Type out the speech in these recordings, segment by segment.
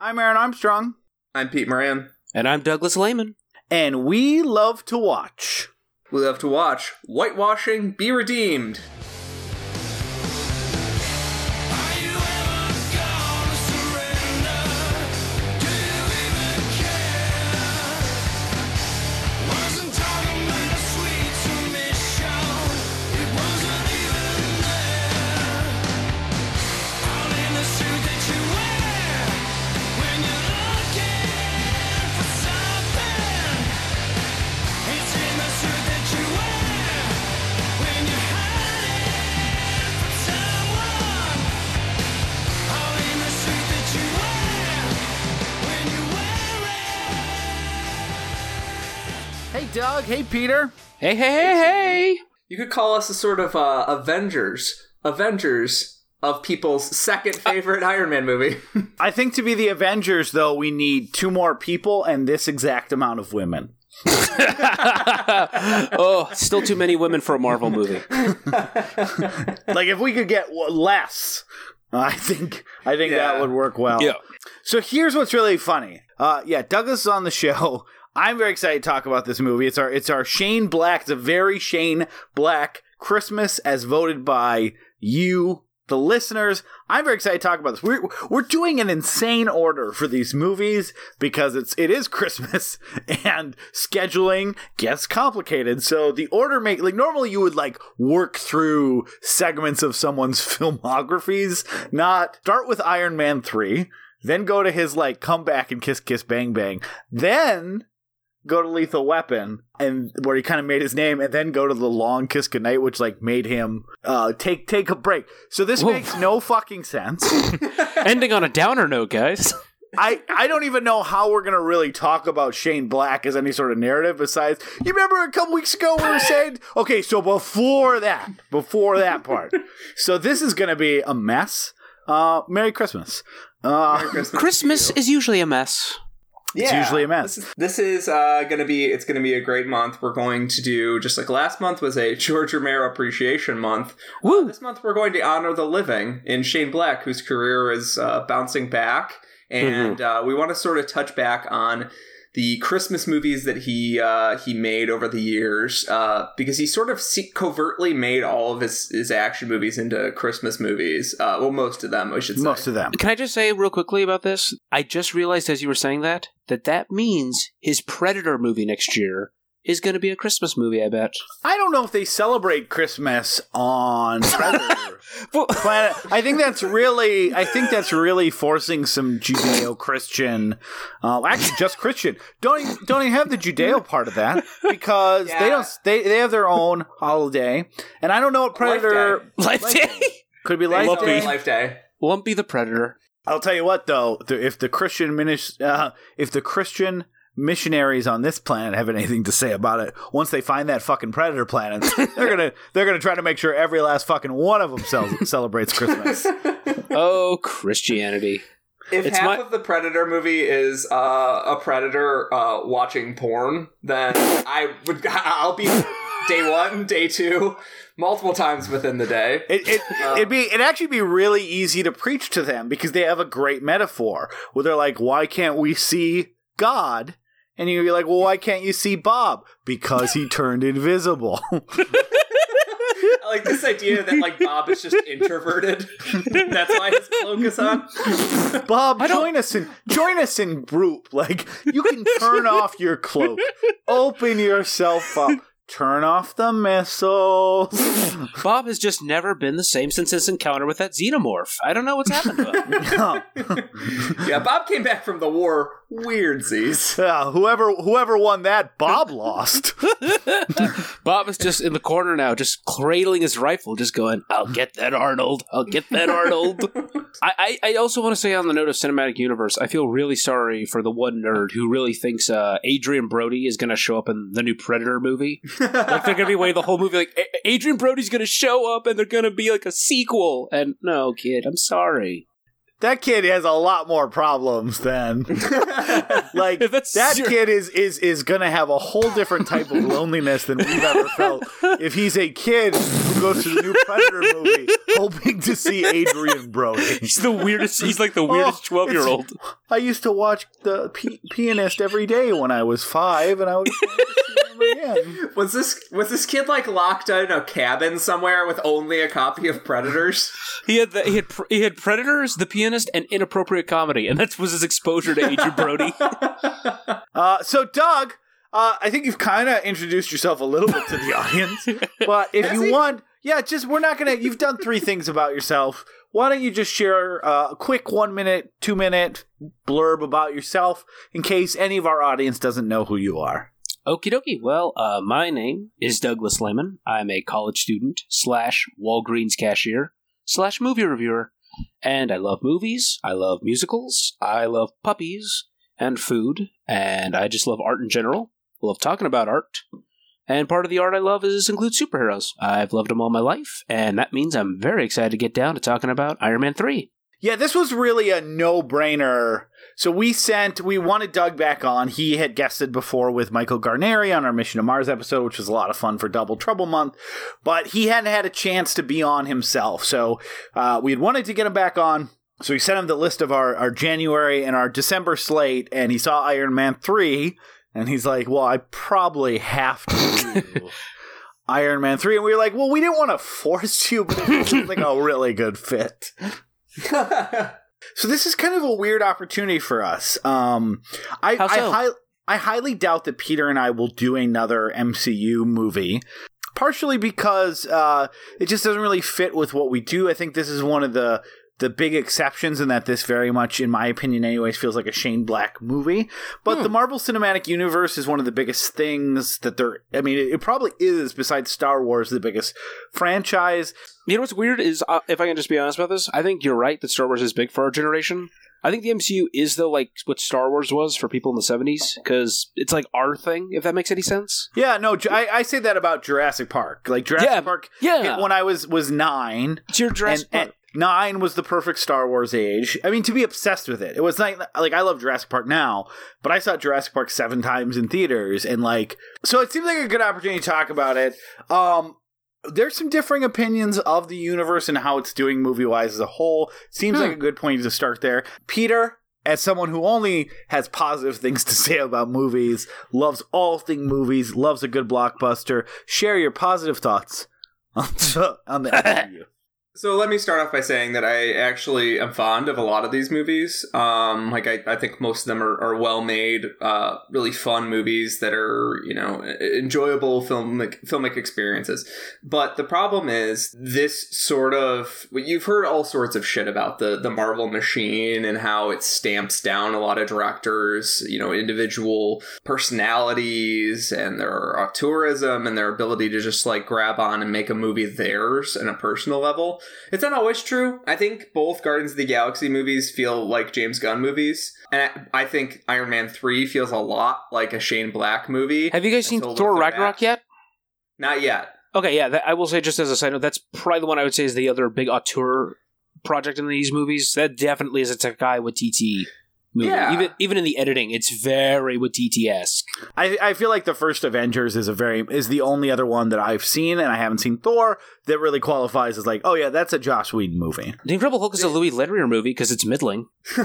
I'm Aaron Armstrong, I'm Pete Moran. And I'm Douglas Lehman. and we love to watch. We love to watch Whitewashing Be Redeemed. Hey, Doug. Hey, Peter. Hey, hey, hey, hey! You could call us a sort of uh, Avengers. Avengers of people's second favorite Iron Man movie. I think to be the Avengers, though, we need two more people and this exact amount of women. oh, still too many women for a Marvel movie. like if we could get less, I think I think that would work well. Yeah. So here's what's really funny. Uh, yeah, Douglas is on the show. I'm very excited to talk about this movie. It's our it's our Shane Black. It's a very Shane Black Christmas as voted by you, the listeners. I'm very excited to talk about this. We're we're doing an insane order for these movies because it's it is Christmas and scheduling gets complicated. So the order make like normally you would like work through segments of someone's filmographies, not start with Iron Man 3 then go to his like come back and kiss kiss bang bang then go to lethal weapon and where he kind of made his name and then go to the long kiss goodnight which like made him uh take take a break so this Whoa. makes no fucking sense Ending on a downer note, guys. I, I don't even know how we're gonna really talk about Shane Black as any sort of narrative besides you remember a couple weeks ago we were saying okay so before that before that part so this is gonna be a mess uh Merry Christmas uh Christmas is usually a mess. It's usually a mess. This is, this is uh, going to be it's going to be a great month. We're going to do just like last month was a George Romero appreciation month. Woo! This month we're going to honor the living in Shane Black, whose career is uh, bouncing back, and uh, we want to sort of touch back on the Christmas movies that he uh, he made over the years, uh, because he sort of covertly made all of his, his action movies into Christmas movies. Uh, well, most of them, I should say. most of them Can I just say real quickly about this? I just realized as you were saying that that that means his Predator movie next year is going to be a Christmas movie. I bet. I don't know if they celebrate Christmas on Predator planet. I think that's really, I think that's really forcing some Judeo-Christian, uh, actually just Christian. Don't even, don't even have the Judeo part of that because they don't. They they have their own holiday, and I don't know what Predator Life Day. could be life Lumpy. Day. Life Day. Lumpy the Predator. I'll tell you what, though, if the Christian minis- uh, if the Christian missionaries on this planet have anything to say about it, once they find that fucking predator planet, they're gonna they're gonna try to make sure every last fucking one of them cel- celebrates Christmas. Oh, Christianity. If It's half my- of the Predator movie is uh, a Predator uh, watching porn, then I would I'll be day one, day two, multiple times within the day. It, it it'd be it'd actually be really easy to preach to them because they have a great metaphor where they're like, why can't we see God? And you'd be like, well, why can't you see Bob? Because he turned invisible. I like this idea that like Bob is just introverted. That's why his cloak is on. Bob, join us in join us in group. Like you can turn off your cloak, open yourself up, turn off the missiles. Bob has just never been the same since his encounter with that xenomorph. I don't know what's happened to him. Yeah, Bob came back from the war weirdsies. Yeah, whoever whoever won that, Bob lost. Bob is just in the corner now, just cradling his rifle, just going, I'll get that Arnold. I'll get that Arnold. I, I, I also want to say on the note of cinematic universe, I feel really sorry for the one nerd who really thinks uh, Adrien Brody is going to show up in the new Predator movie. Like they're going to be waiting the whole movie like, "A- Adrien Brody's going to show up and they're going to be like a sequel. And no, kid, I'm sorry. that kid has a lot more problems than like that your- kid is is is gonna have a whole different type of loneliness than we've ever felt if he's a kid who goes to the new Predator movie hoping to see Adrien Brody. He's the weirdest. He's like the weirdest Oh, twelve year old. I used to watch the p- pianist every day when I was five, and I would see. Was this was this kid like locked up in a cabin somewhere with only a copy of Predators? He had the, he had pr- he had Predators, the pianist, and inappropriate comedy, and that was his exposure to Adrien Brody. Uh, so, Doug, uh, I think you've kind of introduced yourself a little bit to the audience, but if Has you he? want, yeah, just we're not gonna. You've done three things about yourself. Why don't you just share uh, a quick one minute, two minute blurb about yourself in case any of our audience doesn't know who you are? Okie dokie. Well, uh, my name is Douglas Lehman. I'm a college student slash Walgreens cashier slash movie reviewer, and I love movies. I love musicals. I love puppies and food, and I just love art in general. Love talking about art. And part of the art I love is this includes superheroes. I've loved them all my life, and that means I'm very excited to get down to talking about Iron Man 3. Yeah, this was really a no brainer. So we sent, we wanted Doug back on. He had guested before with Michael Garneri on our Mission to Mars episode, which was a lot of fun for Double Trouble Month, but he hadn't had a chance to be on himself. So uh, we had wanted to get him back on. So we sent him the list of our, our January and our December slate, and he saw Iron Man 3, and he's like, well, I probably have to do Iron Man 3. And we were like, well, we didn't want to force you, but it seems like a really good fit. So this is kind of a weird opportunity for us. Um, I How so? I, hi- I highly doubt that Peter and I will do another MCU movie. Partially because uh, it just doesn't really fit with what we do. I think this is one of the the big exceptions in that this very much, in my opinion, anyways, feels like a Shane Black movie. But Hmm. the Marvel Cinematic Universe is one of the biggest things that they're. I mean, it, it probably is, besides Star Wars, the biggest franchise. You know what's weird is, uh, if I can just be honest about this, I think you're right that Star Wars is big for our generation. I think the MCU is though like what Star Wars was for people in the '70s because it's like our thing. If that makes any sense. Yeah, no, I, I say that about Jurassic Park. Like Jurassic Yeah, Park, yeah. when I was was nine, It's your Jurassic and Park. Nine was the perfect Star Wars age. I mean, to be obsessed with it, it was like like I love Jurassic Park now, but I saw Jurassic Park seven times in theaters, and like so, it seems like a good opportunity to talk about it. Um, there's some differing opinions of the universe and how it's doing movie wise as a whole. Seems Hmm. like a good point to start there, Peter. As someone who only has positive things to say about movies, loves all thing movies, loves a good blockbuster, share your positive thoughts on the, on the. So let me start off by saying that I actually am fond of a lot of these movies. Um, like I, I think most of them are, are well made, uh, really fun movies that are you know enjoyable filmic filmic experiences. But the problem is this sort of you've heard all sorts of shit about the the Marvel machine and how it stamps down a lot of directors, you know, individual personalities and their auteurism and their ability to just like grab on and make a movie theirs on a personal level. It's not always true. I think both Guardians of the Galaxy movies feel like James Gunn movies. And I I think Iron Man 3 feels a lot like a Shane Black movie. Have you guys seen Thor Ragnarok yet? Not yet. Okay, yeah, that, I will say just as a side note, that's probably the one I would say is the other big auteur project in these movies. That definitely is a Taika Waititi movie. Yeah. Even even in the editing, it's very Waititi esque. I, I feel like the first Avengers is a very is the only other one that I've seen, and I haven't seen Thor that really qualifies as like, oh yeah, that's a Joss Whedon movie. The Incredible Hulk is a Louis Leterrier movie because it's middling. Ooh,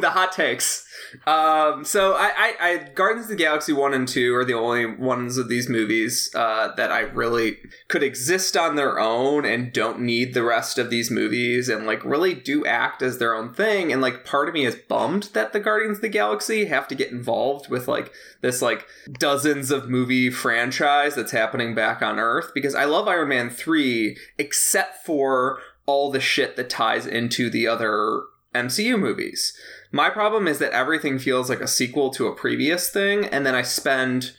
the hot takes. Um, so I, I, I, Guardians of the Galaxy one and two are the only ones of these movies uh, that I really could exist on their own and don't need the rest of these movies and like really do act as their own thing. And like part of me is bummed that the Guardians of the Galaxy have to get involved with like this like dozens of movie franchise that's happening back on Earth because I love Iron Man three except for all the shit that ties into the other MCU movies. My problem is that everything feels like a sequel to a previous thing, and then I spend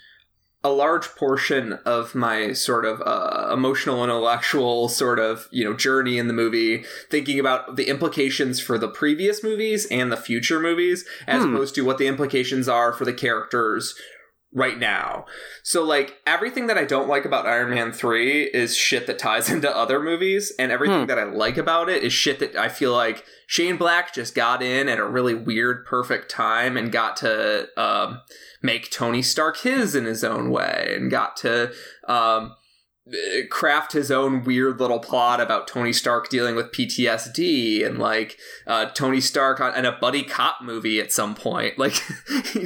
a large portion of my sort of uh, emotional intellectual sort of you know journey in the movie thinking about the implications for the previous movies and the future movies as Hmm. opposed to what the implications are for the characters right now. So like everything that I don't like about Iron Man 3 is shit that ties into other movies and everything Hmm. that I like about it is shit that I feel like Shane Black just got in at a really weird perfect time and got to um, make Tony Stark his in his own way and got to um, craft his own weird little plot about Tony Stark dealing with PTSD and like uh, Tony Stark on, in a buddy cop movie at some point. Like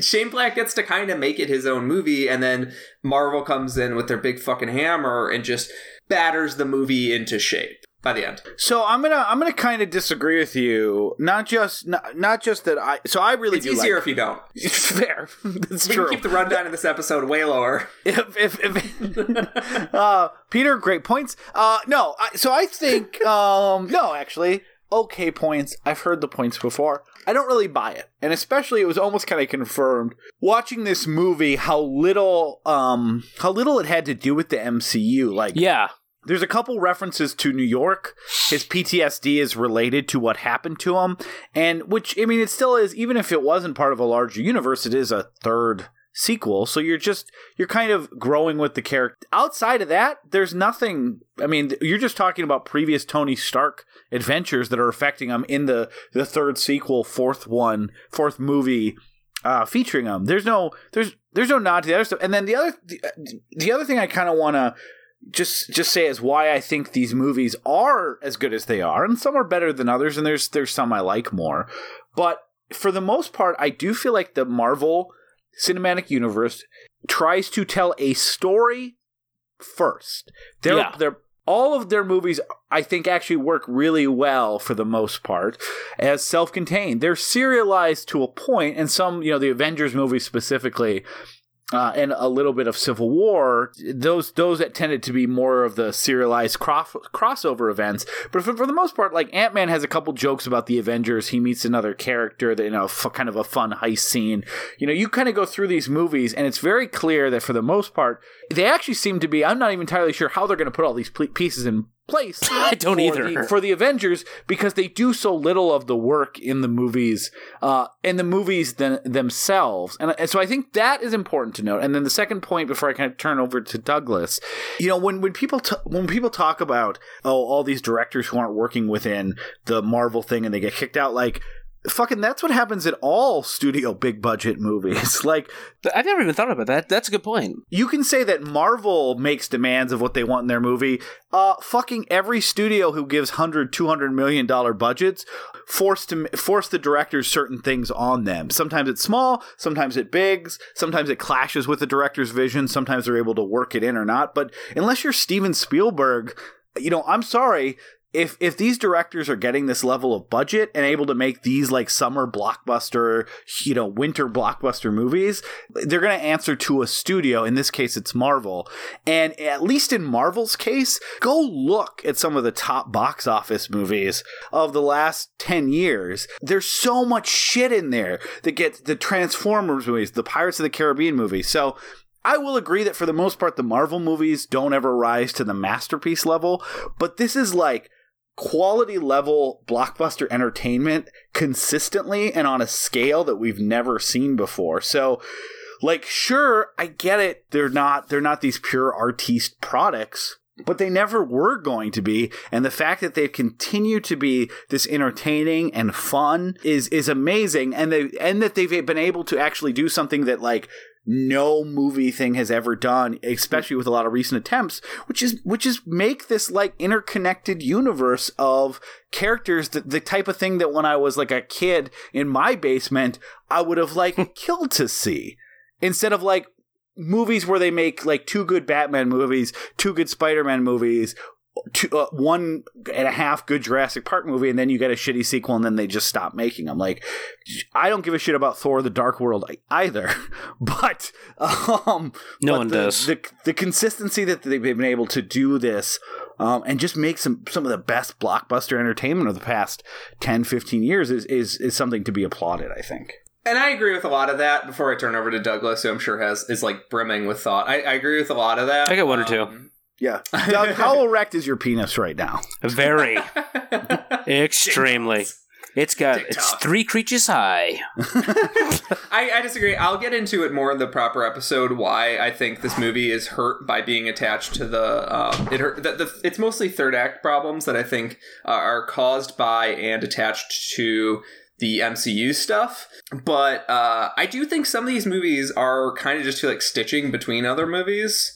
Shane Black gets to kind of make it his own movie, and then Marvel comes in with their big fucking hammer and just batters the movie into shape by the end. So I'm gonna I'm gonna kind of disagree with you. Not just not, not just that I. So I really It's do easier like. if you don't. It's Fair. That's We true. can keep the rundown of this episode way lower. if, if, if uh, Peter, great points. Uh, no, I, so I think um, no, actually, okay points. I've heard the points before. I don't really buy it, and especially it was almost kind of confirmed watching this movie how little um how little it had to do with the MCU. Like, Yeah. There's a couple references to New York. His PTSD is related to what happened to him, and which I mean, it still is. Even if it wasn't part of a larger universe, it is a third sequel. So you're just you're kind of growing with the character. Outside of that, there's nothing. I mean, you're just talking about previous Tony Stark adventures that are affecting him in the the third sequel, fourth one, fourth movie. Uh, featuring him, there's no, there's, there's no nod to the other stuff, and then the other, the, the other thing I kind of want to just just say as why I think these movies are as good as they are, and some are better than others, and there's there's some I like more. But for the most part, I do feel like the Marvel Cinematic Universe tries to tell a story first. They're Yeah. they're all of their movies I think actually work really well for the most part as self-contained. They're serialized to a point and some, you know, the Avengers movies specifically uh, and a little bit of Civil War, those those that tended to be more of the serialized cross, crossover events. But for, for the most part, like Ant Man has a couple jokes about the Avengers. He meets another character that you know, kind of a fun heist scene. You know, you kind of go through these movies, and it's very clear that for the most part, they actually seem to be. I'm not even entirely sure how they're going to put all these pieces in place. I don't for either. the- for the Avengers because they do so little of the work in the movies, uh, in the movies them, themselves, and, and so I think that is important to note. And then the second point, before I kind of turn over to Douglas, you know, when when people t- when people talk about oh all these directors who aren't working within the Marvel thing and they get kicked out, like. Fucking, that's what happens in all studio big budget movies. like, I've never even thought about that. That's a good point. you can say that Marvel makes demands of what they want in their movie. Uh, fucking every studio who gives 100, 200 million dollar budgets forced to force the directors certain things on them. Sometimes it's small, sometimes it bigs, sometimes it clashes with the director's vision, sometimes they're able to work it in or not. But unless you're Steven Spielberg, you know, I'm sorry, if if these directors are getting this level of budget and able to make these like summer blockbuster, you know, winter blockbuster movies, they're going to answer to a studio. In this case, it's Marvel. And at least in Marvel's case, go look at some of the top box office movies of the last 10 years. There's so much shit in there that gets the Transformers movies, the Pirates of the Caribbean movies. So I will agree that for the most part, the Marvel movies don't ever rise to the masterpiece level, but this is like quality level blockbuster entertainment consistently and on a scale that we've never seen before. So, like, sure, I get it. They're not they're not these pure artiste products, but they never were going to be. And the fact that they've continued to be this entertaining and fun is is amazing. And they and that they've been able to actually do something that like no movie thing has ever done, especially with a lot of recent attempts, which is which is make this like interconnected universe of characters that the type of thing that when I was like a kid in my basement, I would have like killed to see. Instead of like movies where they make like two good Batman movies, two good Spider-Man movies, two, uh, one and a half good Jurassic Park movie, and then you get a shitty sequel, and then they just stop making them. Like, I don't give a shit about Thor: The Dark World either, but um, No but one the, does. The, the consistency that they've been able to do this. Um, and just make some some of the best blockbuster entertainment of the past 10, 15 years is, is is something to be applauded. I think. And I agree with a lot of that. Before I turn over to Douglas, who I'm sure has is like brimming with thought. I, I agree with a lot of that. I got one or two. Yeah, Doug, how erect is your penis right now? Very. Extremely. It's got TikTok. it's three creatures high. I, I disagree. I'll get into it more in the proper episode. Why I think this movie is hurt by being attached to the um, it hurt. The, the, it's mostly third act problems that I think uh, are caused by and attached to the MCU stuff. But uh, I do think some of these movies are kind of just like stitching between other movies.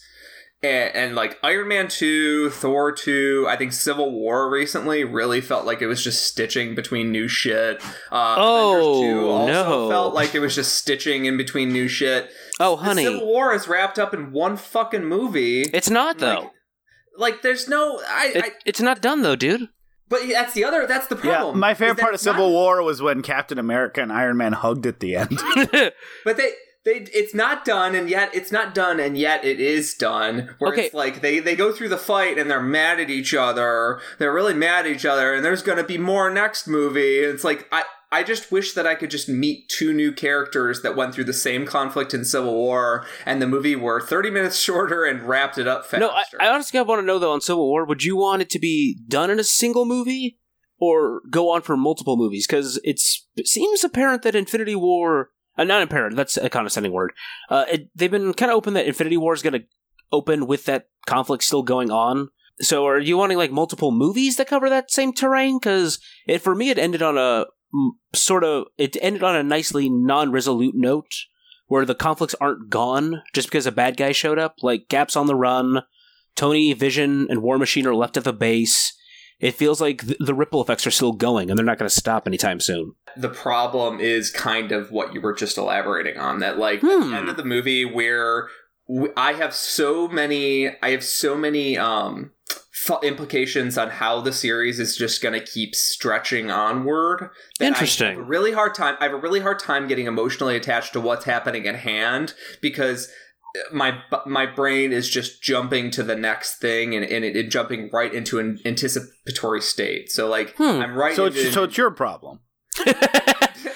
And, and like Iron Man 2, Thor 2, I think Civil War recently really felt like it was just stitching between new shit. Uh, Oh, Avengers 2 also no. felt like it was just stitching in between new shit. Oh, The honey, Civil War is wrapped up in one fucking movie. it's not though. Like, like there's no I, It, I it's not done though, dude. but that's the other that's the Yeah, problem. my favorite part of it's not- Civil War was when Captain America and Iron Man hugged at the end. But they they it's not done and yet it's not done and yet it is done. Where Okay. it's like they they go through the fight and they're mad at each other. They're really mad at each other and there's gonna be more next movie. It's like I I just wish that I could just meet two new characters that went through the same conflict in Civil War and the movie were 30 minutes shorter and wrapped it up faster. no, I, I honestly want to know though on Civil War, would you want it to be done in a single movie or go on for multiple movies? Because it's it seems apparent that Infinity War, uh, not apparent, that's a condescending word. Uh, it, they've been kind of open that Infinity War is going to open with that conflict still going on. So are you wanting like multiple movies that cover that same terrain? Because for me it ended on a sort of it ended on a nicely non-resolute note where the conflicts aren't gone just because a bad guy showed up. Like Cap's on the run, Tony, Vision, and War Machine are left at the base. It feels like th- the ripple effects are still going, and they're not going to stop anytime soon. the problem is kind of what you were just elaborating on that like at Hmm. the end of the movie where I have so many i have so many um th- implications on how the series is just going to keep stretching onward Interesting. have a really hard time i have a really hard time getting emotionally attached to what's happening at hand because my my brain is just jumping to the next thing and, and it, it jumping right into an anticipatory state so like Hmm. i'm right so, into- it's, so it's your problem.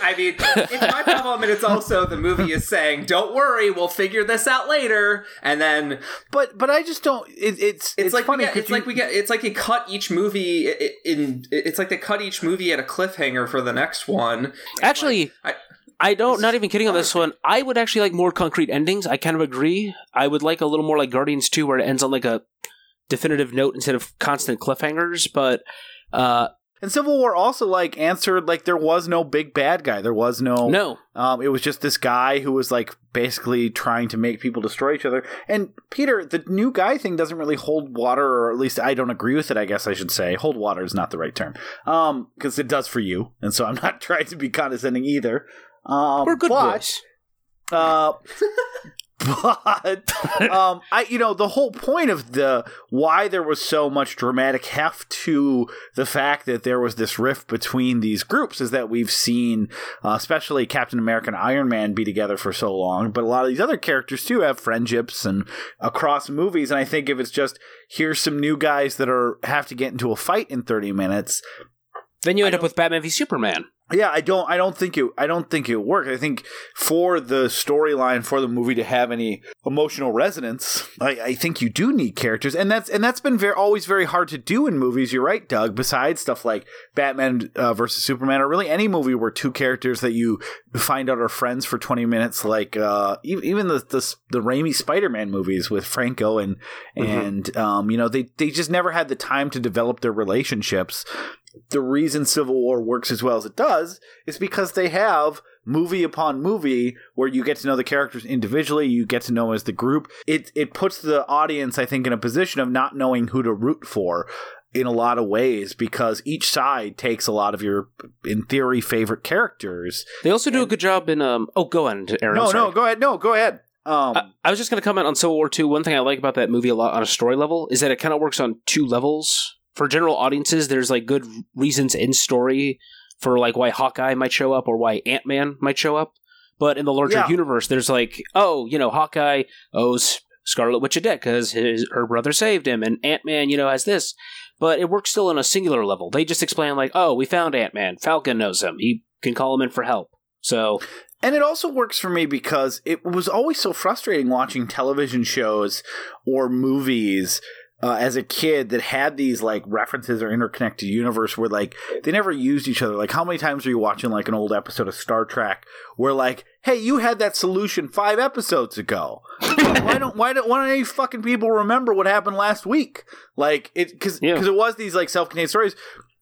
I mean, it's my problem, and it's also the movie is saying, "Don't worry, we'll figure this out later." And then But but I just don't. It, it's it's, like funny we get, 'cause it's you- like we get it's like they cut each movie i- i- in it's like they cut each movie at a cliffhanger for the next one. Actually, I- I don't. Not even kidding on this one. I would actually like more concrete endings. I kind of agree. I would like a little more like Guardians Two, where it ends on like a definitive note instead of constant cliffhangers. But uh and Civil War also like answered like there was no big bad guy. There was no no, Um, it was just this guy who was like basically trying to make people destroy each other. And Peter, the new guy thing doesn't really hold water, or at least I don't agree with it. I guess I should say hold water is not the right term, um, because it does for you, and so I'm not trying to be condescending either. Um, we're good but, boys. Uh, but um, I, you know, the whole point of the why there was so much dramatic heft to the fact that there was this rift between these groups is that we've seen, uh, especially Captain America and Iron Man, be together for so long, but a lot of these other characters too have friendships and across movies. And I think if it's just here's some new guys that are have to get into a fight in thirty minutes, Then you end up with Batman v Superman. Yeah, I don't. I don't think it. I don't think it worked. I think for the storyline for the movie to have any emotional resonance, I, I think you do need characters, and that's and that's been very always very hard to do in movies. You're right, Doug. Besides stuff like Batman uh, versus Superman, or really any movie where two characters that you find out are friends for 20 minutes, like uh, even even the the the Raimi Spider-Man movies with Franco and and um, you know they they just never had the time to develop their relationships the reason Civil War works as well as it does is because they have movie upon movie where you get to know the characters individually, you get to know them as the group. It it puts the audience, I think, in a position of not knowing who to root for in a lot of ways because each side takes a lot of your, in theory, favorite characters. They also do a good job in um. Oh, go on, Aaron. No, no, go ahead. No, go ahead. Um, I, I was just going to comment on Civil War 2. One thing I like about that movie a lot on a story level is that it kind of works on two levels. For general audiences, there's like good reasons in story for like why Hawkeye might show up or why Ant Man might show up. But in the larger Yeah. universe, there's like, oh, you know, Hawkeye owes Scarlet Witch a debt because his her brother saved him, and Ant Man, you know, has this. But it works still on a singular level. They just explain like, oh, we found Ant Man. Falcon knows him. He can call him in for help. So And it also works for me because it was always so frustrating watching television shows or movies uh, as a kid that had these like references or interconnected universe where like they never used each other. Like how many times are you watching like an old episode of Star Trek where like, hey, you had that solution five episodes ago. why don't why don't why don't any fucking people remember what happened last week? Like it because because Yeah. it was these like self contained stories.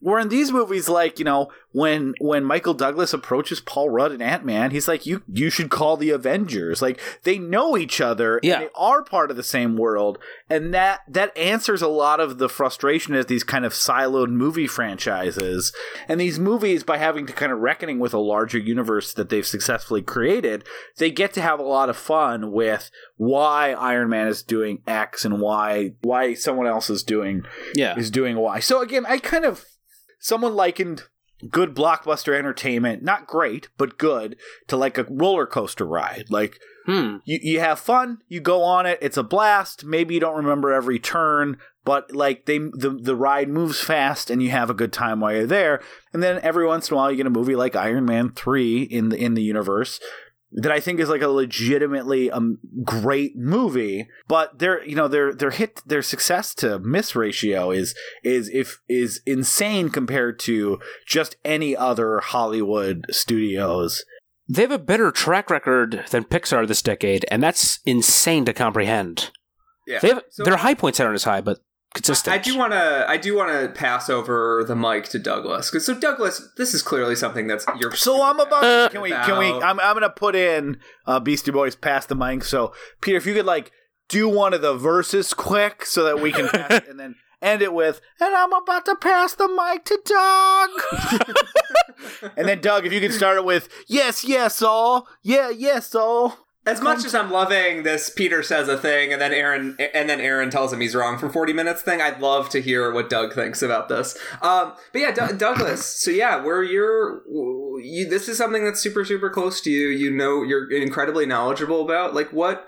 Where in these movies, like you know, when when Michael Douglas approaches Paul Rudd and Ant Man, he's like, "You you should call the Avengers." Like they know each other, Yeah. and they are part of the same world, and that that answers a lot of the frustration as these kind of siloed movie franchises. And these movies, by having to kind of reckoning with a larger universe that they've successfully created, they get to have a lot of fun with why Iron Man is doing X and why why someone else is doing Yeah. is doing Y. So again, I kind of someone likened good blockbuster entertainment, not great, but good, to like a roller coaster ride. Like Hmm. you, you have fun, you go on it, it's a blast. Maybe you don't remember every turn, but like they the the ride moves fast and you have a good time while you're there. And then every once in a while you get a movie like Iron Man 3 in the in the universe that I think is like a legitimately um, great movie, but their you know their their hit their success to miss ratio is is if is insane compared to just any other Hollywood studios. They have a better track record than Pixar this decade, and that's insane to comprehend. Yeah. They have So- their high points aren't as high, but consistent. I do want to. I do want to pass over the mic to Douglas because so Douglas, this is clearly something that's your. So I'm about. Uh, can we? Can we? I'm. I'm gonna put in uh, Beastie Boys past the mic. So Peter, if you could like do one of the verses quick, so that we can pass it, and then end it with, and I'm about to pass the mic to Doug. and then Doug, if you could start it with, yes, yes, all, yeah, yes, all. As much as I'm loving this, Peter says a thing, and then Aaron, and then Aaron tells him he's wrong for 40 minutes thing. I'd love to hear what Doug thinks about this. Um, but yeah, D- Douglas. So yeah, where you're, you, this is something that's super, super close to you. You know, you're incredibly knowledgeable about. Like, what,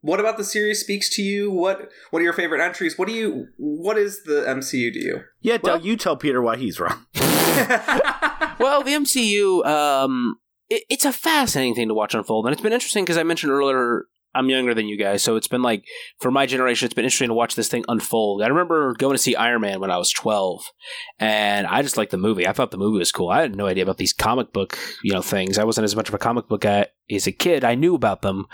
what about the series speaks to you? What, what are your favorite entries? What do you, what is the MCU to you? Yeah, Doug, Well- you tell Peter why he's wrong. well, the MCU, um, it, it's a fascinating thing to watch unfold, and it's been interesting because I mentioned earlier I'm younger than you guys, so it's been like for my generation, it's been interesting to watch this thing unfold. I remember going to see Iron Man when I was 12, and I just liked the movie. I thought the movie was cool. I had no idea about these comic book, you know, things. I wasn't as much of a comic book guy as a kid. I knew about them.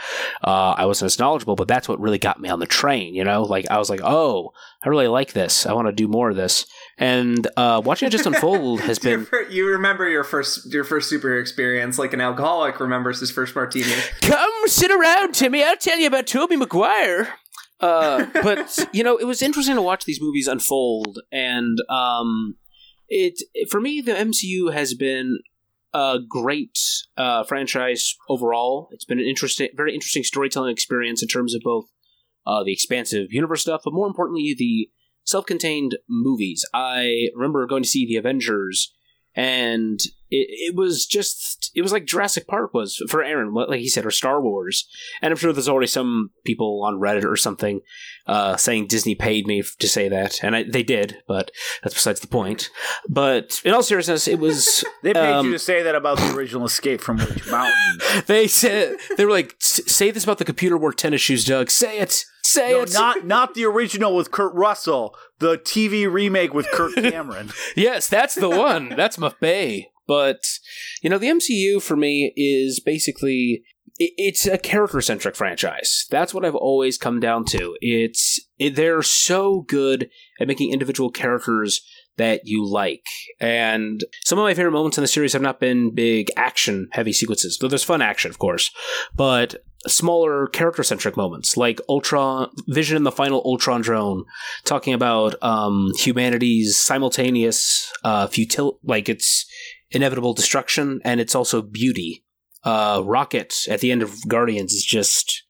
Uh, I wasn't as knowledgeable, but that's what really got me on the train. You know, like I was like, oh, I really like this. I want to do more of this. And uh, watching it just unfold has been. you remember your first your first superhero experience like an alcoholic remembers his first martini. Come sit around, Timmy. I'll tell you about Tobey Maguire. Uh, but you know, it was interesting to watch these movies unfold, and um, it for me, the MCU has been a great uh, franchise overall. It's been an interesting, very interesting storytelling experience in terms of both uh, the expansive universe stuff, but more importantly, the self-contained movies. I remember going to see the Avengers, and it, it was just it was like Jurassic Park was for Aaron, like he said, or Star Wars. And I'm sure there's already some people on Reddit or something uh, saying Disney paid me to say that, and I, they did, but that's besides the point. But in all seriousness, it was They paid Um, you to say that about the original Escape from Witch Mountain. they said they were like, say this about the computer wore tennis shoes, Doug. Say it, say No, it. not not the original with Kurt Russell, the TV remake with Kirk Cameron. Yes, that's the one. that's Bay. But you know, the MCU for me is basically it's a character centric franchise. That's what I've always come down to. It's it, they're so good at making individual characters that you like. And some of my favorite moments in the series have not been big action heavy sequences, though there's fun action, of course, but smaller character centric moments like Ultron Vision in the final Ultron drone talking about um, humanity's simultaneous uh, futil like its inevitable destruction and it's also beauty. Uh, Rocket at the end of Guardians is just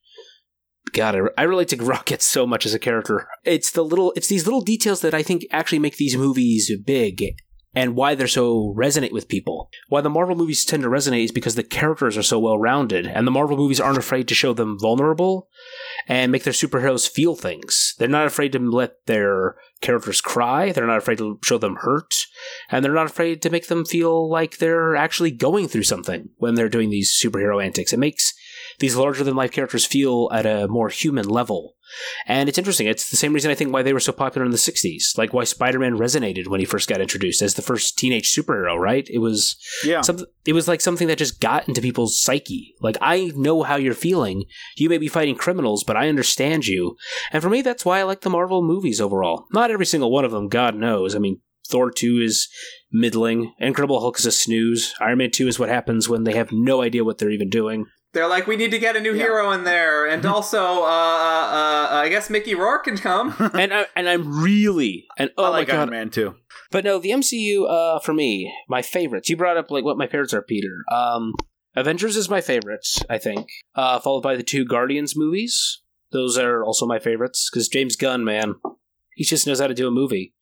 God. I, relate to Rocket so much as a character. It's the little, it's these little details that I think actually make these movies big. And why they're so resonate with people. Why the Marvel movies tend to resonate is because the characters are so well rounded, and the Marvel movies aren't afraid to show them vulnerable and make their superheroes feel things. They're not afraid to let their characters cry. They're not afraid to show them hurt. And they're not afraid to make them feel like they're actually going through something when they're doing these superhero antics. It makes these larger than life characters feel at a more human level. And it's interesting. It's the same reason I think why they were so popular in the 60s. Like why Spider-Man resonated when he first got introduced as the first teenage superhero, right? It was Yeah. something it was like something that just got into people's psyche. Like I know how you're feeling. You may be fighting criminals, but I understand you. And for me that's why I like the Marvel movies overall. Not every single one of them, God knows. I mean, Thor 2 is middling. Incredible Hulk is a snooze. Iron Man 2 is what happens when they have no idea what they're even doing. They're like, we need to get a new Yeah. hero in there, and also, uh, uh, I guess Mickey Rourke can come. and I, and I'm really and oh I like my god, Iron Man too. But no, the MCU uh, for me, my favorites. You brought up like what my favorites are, Peter. Um, Avengers is my favorite, I think. Uh, followed by the two Guardians movies. Those are also my favorites because James Gunn, man, he just knows how to do a movie.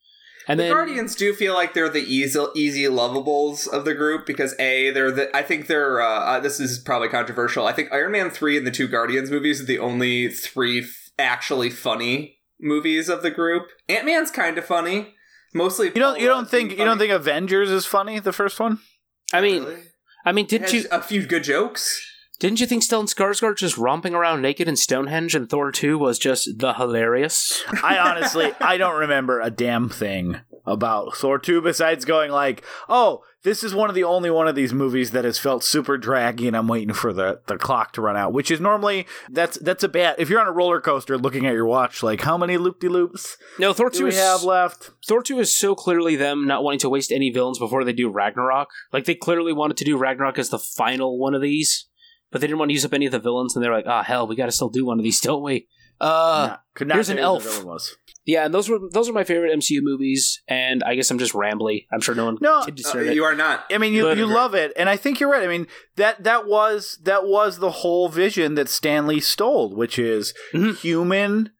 And the then Guardians do feel like they're the easy, easy lovables of the group because a they're the I think they're uh, uh, this is probably controversial. I think Iron Man three and the two Guardians movies are the only three f- actually funny movies of the group. Ant Man's kind of funny, mostly. You don't you don't think you don't think Avengers is funny? The first one. I mean, I mean, didn't you a few good jokes? Didn't you think Stellan Skarsgård just romping around naked in Stonehenge and Thor two was just the hilarious? I honestly I don't remember a damn thing about Thor 2 besides going like, "Oh, this is one of the only one of these movies that has felt super draggy and I'm waiting for the the clock to run out," which is normally that's that's a bad if you're on a roller coaster looking at your watch like, "How many loop-de-loops No, Thor do two we is have left?" Thor 2 is so clearly them not wanting to waste any villains before they do Ragnarok. Like, they clearly wanted to do Ragnarok as the final one of these, but they didn't want to use up any of the villains, and they're like, ah, hell, we gotta still do one of these, don't we? Uh, Nah, could not here's an you elf. the was. yeah, and those were those are my favorite MCU movies, and I guess I'm just rambly. I'm sure no one No, can Uh, discern it. you are not. I mean, you, But- you love it, and I think you're right. I mean that that was that was the whole vision that Stan Lee stole, which is Mhm. human,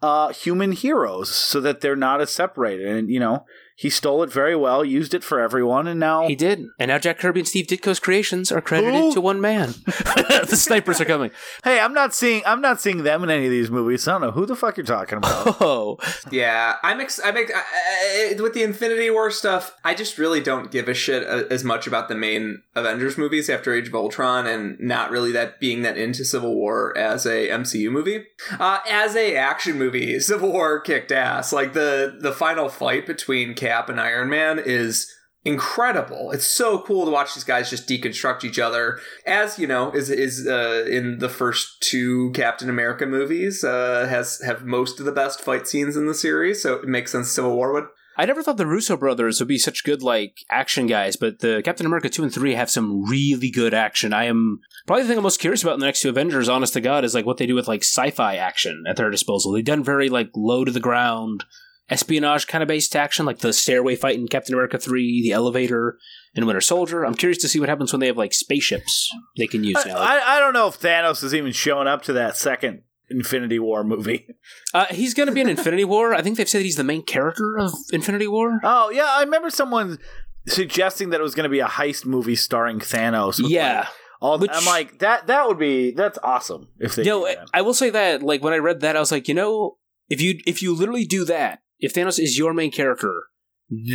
uh, human heroes, so that they're not as separated. And you know, he stole it very well, used it for everyone, and now He did. And now Jack Kirby and Steve Ditko's creations are credited Who? to one man. the snipers are coming. hey, I'm not seeing I'm not seeing them in any of these movies. I don't know who the fuck you're talking about. Oh, Yeah, I'm. Ex- I'm ex- I, I, with the Infinity War stuff. I just really don't give a shit as much about the main Avengers movies after Age of Ultron, and not really that being that into Civil War as a MCU movie. Uh, as a action movie, Civil War kicked ass. Like the the final fight between Cap and Iron Man is incredible. It's so cool to watch these guys just deconstruct each other. As you know, is is uh, in the first two Captain America movies uh, has have most of the best fight scenes in the series. So it makes sense Civil War would. I never thought the Russo brothers would be such good like action guys, but the Captain America two and three have some really good action. I am probably the thing I'm most curious about in the next two Avengers, honest to God, is like what they do with like sci-fi action at their disposal. They've done very like low to the ground espionage kind of based action, like the stairway fight in Captain America three, the elevator in Winter Soldier. I'm curious to see what happens when they have like spaceships they can use I, now. I, I don't know if Thanos is even showing up to that second Infinity War movie. Uh, he's going to be in Infinity War. I think they've said he's the main character of Infinity War. Oh yeah, I remember someone suggesting that it was going to be a heist movie starring Thanos. Yeah. like, all Which- I'm like that. That would be that's awesome if they. I, that. I will say that like when I read that, I was like, you know, if you if you literally do that, if Thanos is your main character,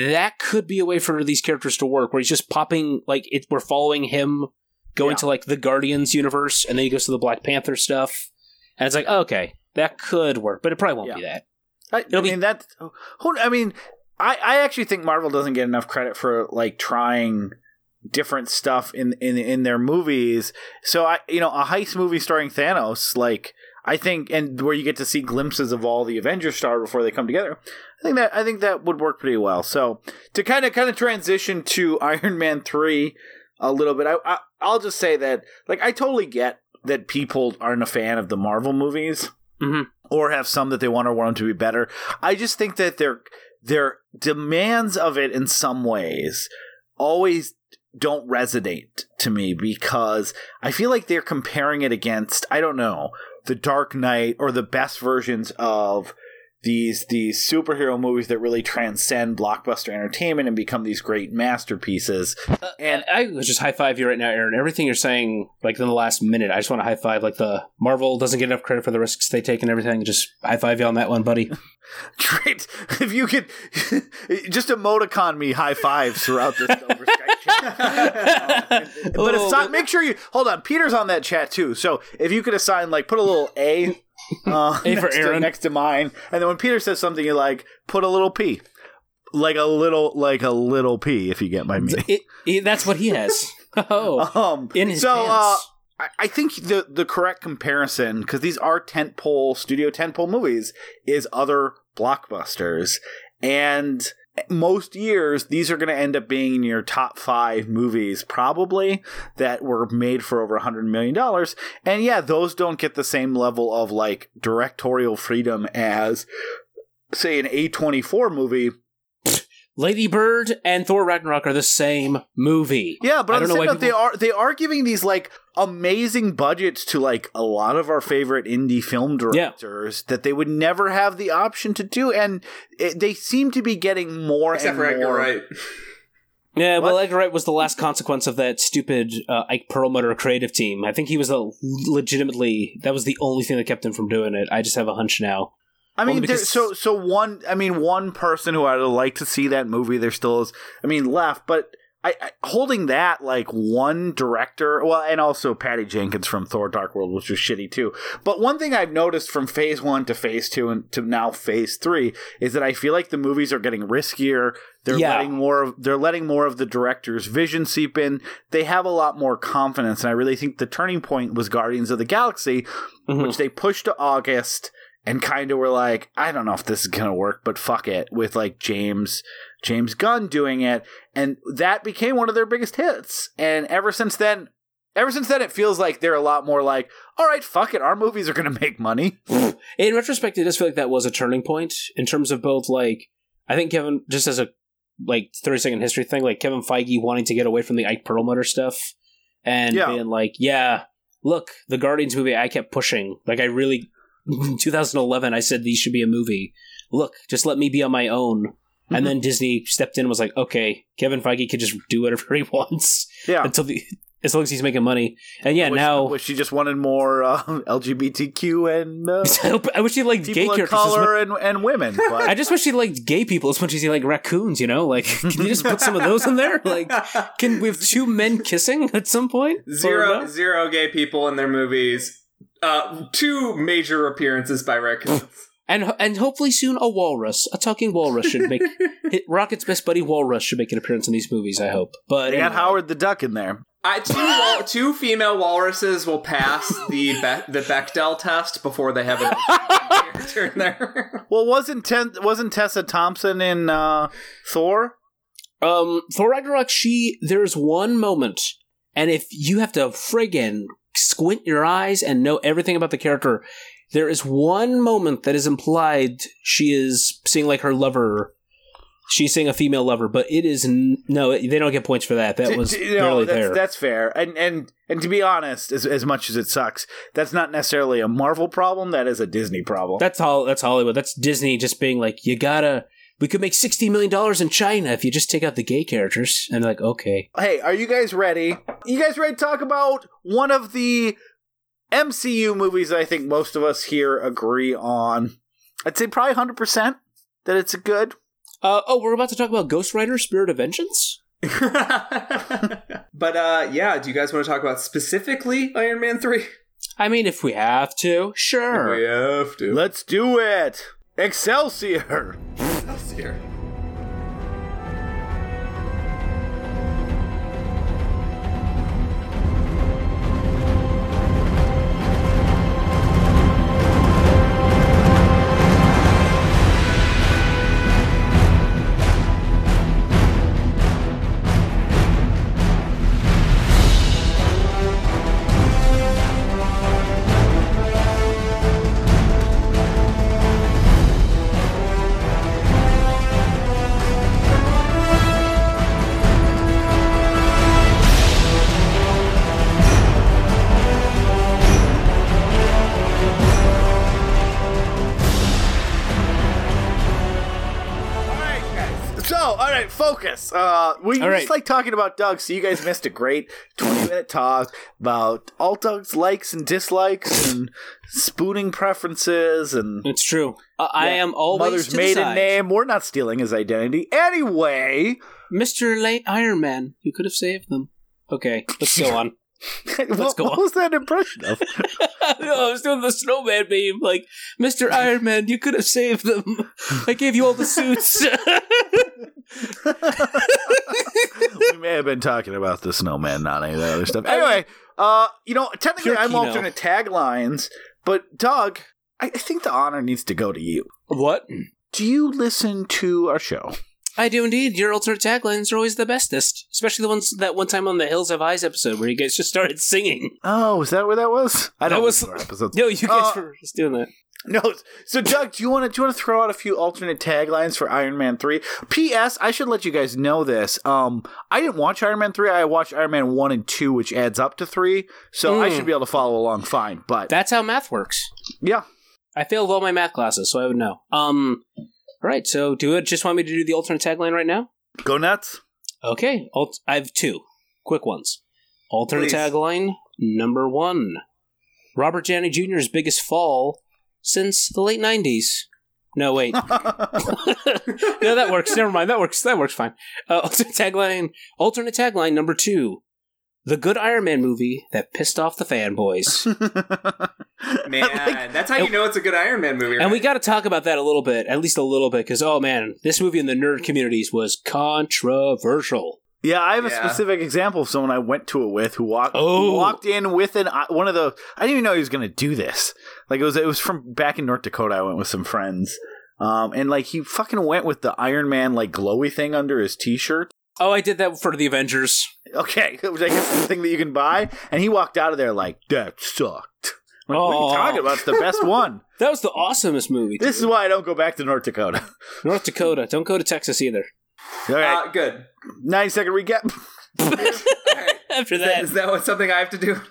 that could be a way for these characters to work, where he's just popping like it. We're following him going Yeah. to like the Guardians universe, and then he goes to the Black Panther stuff, and it's like, oh, okay, that could work, but it probably won't Yeah. be that. I, I It'll be- mean that. Who, I mean, I, I actually think Marvel doesn't get enough credit for like trying different stuff in in in their movies. So I, you know, a heist movie starring Thanos, like I think, and where you get to see glimpses of all the Avengers star before they come together. I think that I think that would work pretty well. So to kind of kind of transition to Iron Man three a little bit, I, I I'll just say that like I totally get that people aren't a fan of the Marvel movies Mhm. or have some that they want or want them to be better. I just think that their their demands of it in some ways always don't resonate to me because I feel like they're comparing it against I don't know the Dark Knight or the best versions of these these superhero movies that really transcend blockbuster entertainment and become these great masterpieces. Uh, and I would just high five you right now, Aaron. Everything you're saying, like in the last minute, I just want to high five. Like the Marvel doesn't get enough credit for the risks they take and everything. Just high five you on that one, buddy. Great. If you could just emoticon me high fives throughout this But Little- assign, make sure you hold on. Peter's on that chat too. So if you could assign, like, put a little A, uh, A for next, to, Aaron. next to mine, and then when Peter says something, you like put a little P, like a little, like a little P, if you get my meaning. It- it- that's what he has. Oh, Um, in his so, uh, pants. I, I think the the correct comparison, because these are tentpole studio tentpole movies, is other blockbusters, and most years these are going to end up being in your top five movies probably that were made for over a hundred million dollars. And yeah those don't get the same level of like directorial freedom as say an a24 movie Lady Bird and Thor Ragnarok are the same movie. Yeah, but I on the don't know same why note, they are they are giving these like amazing budgets to like a lot of our favorite indie film directors that they would never have the option to do, and it, they seem to be getting more Except and for Edgar more. Wright. Yeah, well, What? Edgar Wright was the last consequence of that stupid uh, Ike Perlmutter creative team. I think he was a legitimately that was the only thing that kept him from doing it. I just have a hunch now. I mean, there, so so one. I mean, one person who I'd like to see that movie. There still is. I mean, left, but. I, I holding that like one director, well, and also Patty Jenkins from Thor: Dark World, which was shitty too. But one thing I've noticed from Phase One to Phase Two and to now Phase Three is that I feel like the movies are getting riskier. They're Yeah. letting more of they're letting more of the director's vision seep in. They have a lot more confidence, and I really think the turning point was Guardians of the Galaxy, Mhm. which they pushed to August and kind of were like, I don't know if this is gonna work, but fuck it, with like James James Gunn doing it, and that became one of their biggest hits. And ever since then, ever since then, it feels like they're a lot more like, all right, fuck it, our movies are gonna make money. In retrospect, it does feel like that was a turning point in terms of both like I think Kevin just as a like thirty second history thing, like Kevin Feige wanting to get away from the Ike Perlmutter stuff and Yeah. being like, yeah, look, the Guardians movie I kept pushing. Like I really 2011 I said these should be a movie. Look, just let me be on my own. And then Disney stepped in and was like, okay, Kevin Feige could just do whatever he wants Yeah. until the as long as he's making money. And yeah, Wish- now wish she just wanted more uh, LGBTQ and uh, I wish she liked gay of characters. as color and, and women. But I just wish she liked gay people as much as he liked raccoons. You know, like can you just put some of those in there? Like, can we have two men kissing at some point? Or Zero no? zero gay people in their movies. Uh, two major appearances by raccoons. and and hopefully soon a walrus, a talking walrus should make hit- Rocket's best buddy walrus should make an appearance in these movies. I hope. But they got anyway. Howard the Duck in there. I, two, wal- two female walruses will pass the Be- the Bechdel test before they have an LGBT character in there. Well, wasn't Ten- wasn't Tessa Thompson in uh, Thor? Um, Thor Ragnarok, she there's one moment, and if you have to friggin' squint your eyes and know everything about the character, there is one moment that is implied she is seeing like her lover. She's seeing a female lover, but it is n- no. They don't get points for that. That was know, barely that's, there. That's fair. And and and to be honest, as as much as it sucks, that's not necessarily a Marvel problem. That is a Disney problem. That's all. That's Hollywood. That's Disney just being like, you gotta. We could make sixty million dollars in China if you just take out the gay characters. And they're like, okay, hey, are you guys ready? You guys ready to talk about one of the MCU movies that I think most of us here agree on? I'd say probably hundred percent that it's a good. uh, oh, we're about to talk about Ghost Rider: Spirit of Vengeance. but uh, yeah, do you guys want to talk about specifically Iron Man three? I mean, if we have to, sure. We have to. Let's do it. Excelsior. Let's hear. We All just right. like talking about Doug, so you guys missed a great twenty-minute talk about all Doug's likes and dislikes and spooning preferences and It's true. Uh, I am always mother's maiden name. We're not stealing his identity anyway. Mr. Late Iron Man, you could have saved them. Okay, let's go on. what, go what was that impression of? no, I was doing the snowman meme. Like, Mr. Iron Man, you could have saved them. I gave you all the suits. we may have been talking about the snowman, not any of that other stuff. Anyway, uh, you know, technically Pure I'm Kino. alternate taglines, but Doug, I, I think the honor needs to go to you. what? Do you listen to our show? I do indeed. Your alternate taglines are always the bestest, especially the ones that one time on the Hills Have Eyes episode where you guys just started singing. Oh, is that where that was? I That don't was- listen to episodes. No, you guys Uh, were just doing that. No, so Doug, do you want to do you want to throw out a few alternate taglines for Iron Man three? P.S. I should let you guys know this. Um, I didn't watch Iron Man three. I watched Iron Man one and two, which adds up to three. So I Mm. should be able to follow along fine. But That's how math works. yeah, I failed all my math classes, so I would know. Um, all right. So, do it. Just want me to do the alternate tagline right now? go nuts. Okay. Alt- I have two quick ones. Alternate Please. tagline number one: Robert Downey Jr.'s biggest fall since the late '90s. No, wait. no, that works. Never mind. That works. That works fine. Uh, alternate tagline. Alternate tagline number two: the good Iron Man movie that pissed off the fanboys. Man, that's how you know it's a good Iron Man movie. And we got to talk about that a little bit, at least a little bit, because oh man, this movie in the nerd communities was controversial. Yeah, I have a Yeah. specific example of someone I went to it with who walked who Oh. walked in with an uh, one of the. I didn't even know he was going to do this. Like it was it was from back in North Dakota. I went with some friends, um, and like he fucking went with the Iron Man like glowy thing under his t-shirt. Oh, I did that for the Avengers. Okay, it was like it's the thing that you can buy, and he walked out of there like that sucked. I'm like, what are you talking about? It's the best one. That was the awesomest movie. This is why I don't go back to North Dakota. North Dakota. Don't go to Texas either. All right, Uh, good. ninety second recap. All right. After Is that- that, is that what something I have to do?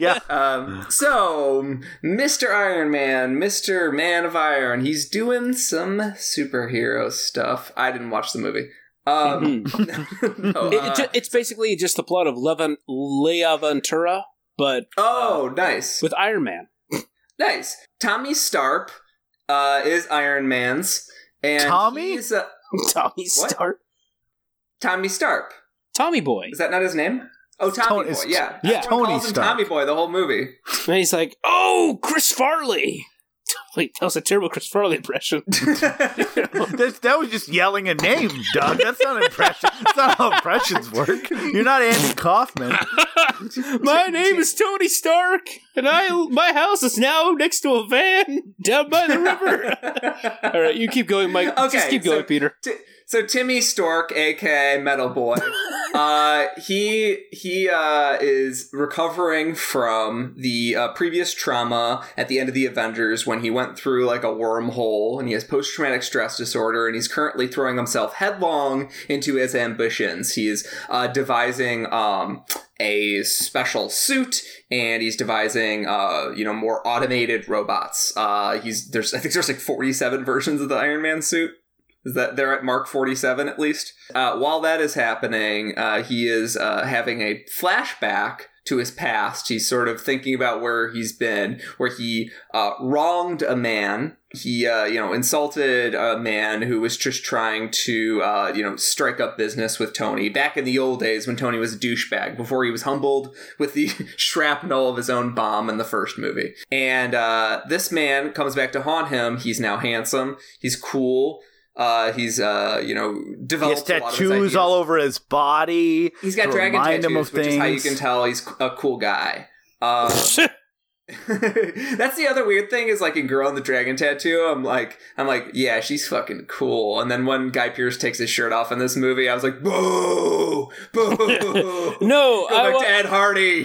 yeah, Um, so, Mr. Iron Man, Mr. Man of Iron, he's doing some superhero stuff. I didn't watch the movie. Um, no, Mm-hmm. It- uh, it ju- it's basically just the plot of Levan Lea Ventura, but oh, nice. with Iron Man. Nice. Tommy Starp uh, is Iron Man's. And Tommy? He's, uh, Tommy What? Stark. Tommy Starp. Tommy Boy. Is that not his name? Oh, Tommy Tony- Boy. Yeah. yeah, Everyone Tony calls him Stark. Tommy Boy the whole movie. And he's like, "Oh, Chris Farley." Wait, that was a terrible Chris Farley impression. that, that was just yelling a name, Doug. That's not an impression. That's not how impressions work. You're not Andy Kaufman. my name is Tony Stark, and I my house is now next to a van down by the river. All right, you keep going, Mike. Okay, Just keep so- going, Peter. T- so Timmy Stork, aka Metal Boy, uh, he he uh, is recovering from the uh, previous trauma at the end of the Avengers when he went through like a wormhole, and he has post traumatic stress disorder, and he's currently throwing himself headlong into his ambitions. He's uh, devising um, a special suit, and he's devising uh, you know more automated robots. Uh, he's there's I think there's like 47 versions of the Iron Man suit. Is that they're at Mark 47 at least? Uh, while that is happening, uh, he is uh, having a flashback to his past. He's sort of thinking about where he's been, where he uh, wronged a man. He, uh, you know, insulted a man who was just trying to, uh, you know, strike up business with Tony back in the old days when Tony was a douchebag, before he was humbled with the shrapnel of his own bomb in the first movie. And this man comes back to haunt him. He's now handsome. He's cool. Uh, he's uh, you know, He has developed a lot of his tattoos all over his body. He's got to dragon tattoos, of which is how you can tell he's a cool guy. Um, that's the other weird thing is like in Girl in the Dragon Tattoo, I'm like, I'm like, yeah, she's fucking cool. And then when Guy Pearce takes his shirt off in this movie, I was like, boo, boo. No, Go I back wa- to Ed Hardy.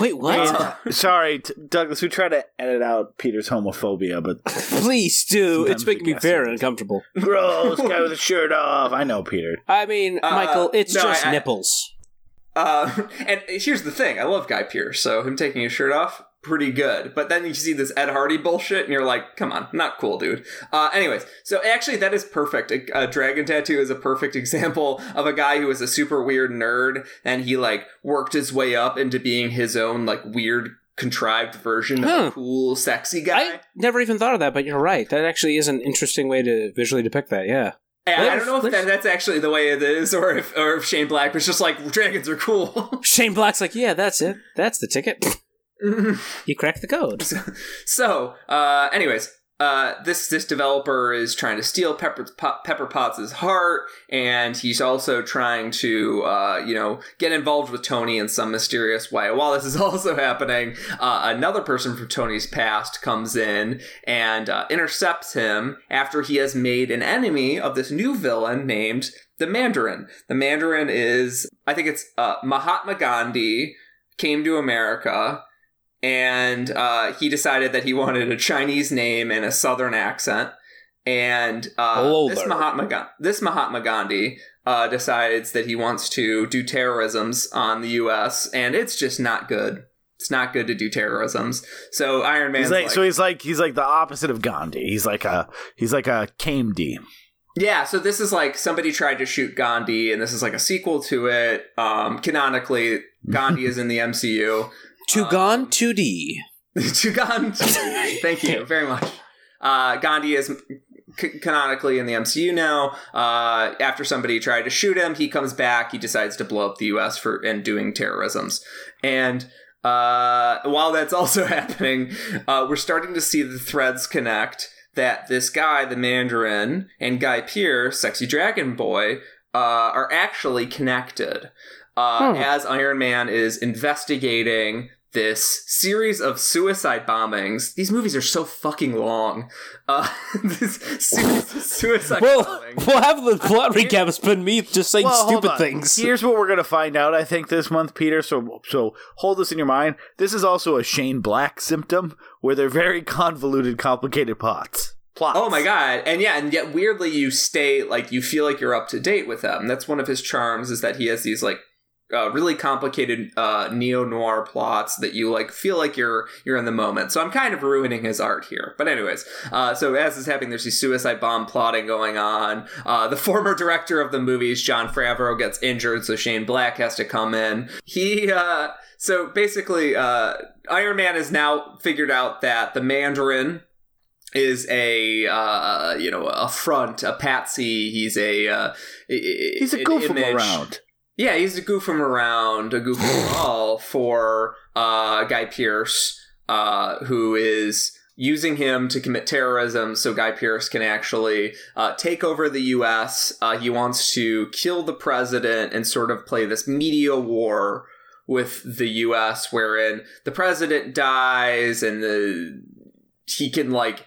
Wait. What? Uh, Sorry, t- Douglas. We try to edit out Peter's homophobia, but Please do. It's making me very uncomfortable. gross guy with a shirt off. I know, Peter. I mean, Uh, Michael, it's no, just I- I- nipples. Uh, and here's the thing: I love Guy Pearce, so him taking his shirt off, pretty good. But then you see this Ed Hardy bullshit, and you're like, "Come on, not cool, dude." Uh, anyways, so actually, that is perfect. A, a dragon tattoo is a perfect example of a guy who was a super weird nerd, and he like worked his way up into being his own like weird, contrived version of a cool, sexy guy. I never even thought of that, but you're right. That actually is an interesting way to visually depict that. Yeah. Yeah, I don't know if that, that's actually the way it is, or if or if Shane Black was just like dragons are cool. Shane Black's like, yeah, that's it. That's the ticket. You cracked the code. so, uh, anyways, uh, this this developer is trying to steal Pepper Pepper Potts' heart, and he's also trying to, uh, you know, get involved with Tony in some mysterious way. While this is also happening, uh, another person from Tony's past comes in and uh, intercepts him after he has made an enemy of this new villain named the Mandarin. The Mandarin is, I think it's uh, Mahatma Gandhi came to America and uh, he decided that he wanted a Chinese name and a Southern accent. And uh, this. Mahatma this Mahatma Gandhi uh, decides that he wants to do terrorisms on the U.S. and it's just not good. It's not good to do terrorisms. So Iron Man. Like, like, so he's like he's like the opposite of Gandhi. He's like a he's like a KMD. Yeah, so this is like somebody tried to shoot Gandhi, and this is like a sequel to it. Um, canonically, Gandhi is in the MCU. Two Um, gone, 2D. to Gandhi, thank you very much. Uh, Gandhi is c- canonically in the MCU now. Uh, after somebody tried to shoot him, he comes back. He decides to blow up the U.S. for and doing terrorisms. And uh, while that's also happening, uh, we're starting to see the threads connect. That this guy, the Mandarin, and Guy Pearce, Sexy Dragon Boy, uh, are actually connected. Uh, Hmm. As Iron Man is investigating this series of suicide bombings. These movies are so fucking long. Uh, this series of suicide Well, bombings. we'll have the plot recap spend me just saying Well, stupid things. Here's what we're gonna find out. I think this month, Peter. So so hold this in your mind. This is also a Shane Black symptom where they're very convoluted, complicated plots. Plots. Oh my god. And yeah, and yet weirdly you stay like you feel like you're up to date with them. That's one of his charms is that he has these like uh, really complicated uh, neo noir plots that you like feel like you're you're in the moment. So I'm kind of ruining his art here. But anyways, uh, so as is happening, there's these suicide bomb plotting going on. Uh, the former director of the movies, Jon Favreau, gets injured, so Shane Black has to come in. He uh, so basically, uh, Iron Man has now figured out that the Mandarin is a uh, you know a front, a patsy. He's a uh, He's a goof image. around. Yeah, he's a goof around, a goof all for uh, Guy Pearce, uh, who is using him to commit terrorism so Guy Pearce can actually uh, take over the U.S. Uh, he wants to kill the president and sort of play this media war with the U.S., wherein the president dies and the he can like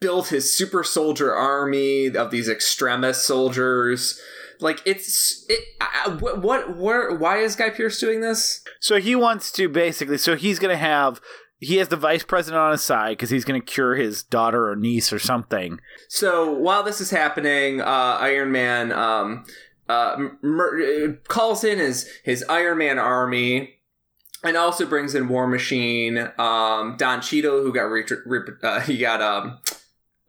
build his super soldier army of these extremist soldiers like it's it, I, what what where why is Guy Pearce doing this? So he wants to basically. So he's gonna have. He has the vice president on his side because he's gonna cure his daughter or niece or something. So while this is happening, uh, Iron Man um, uh, mer- calls in his his Iron Man army. And also brings in War Machine, um, Don Cheadle, who got re- re- uh, he got um,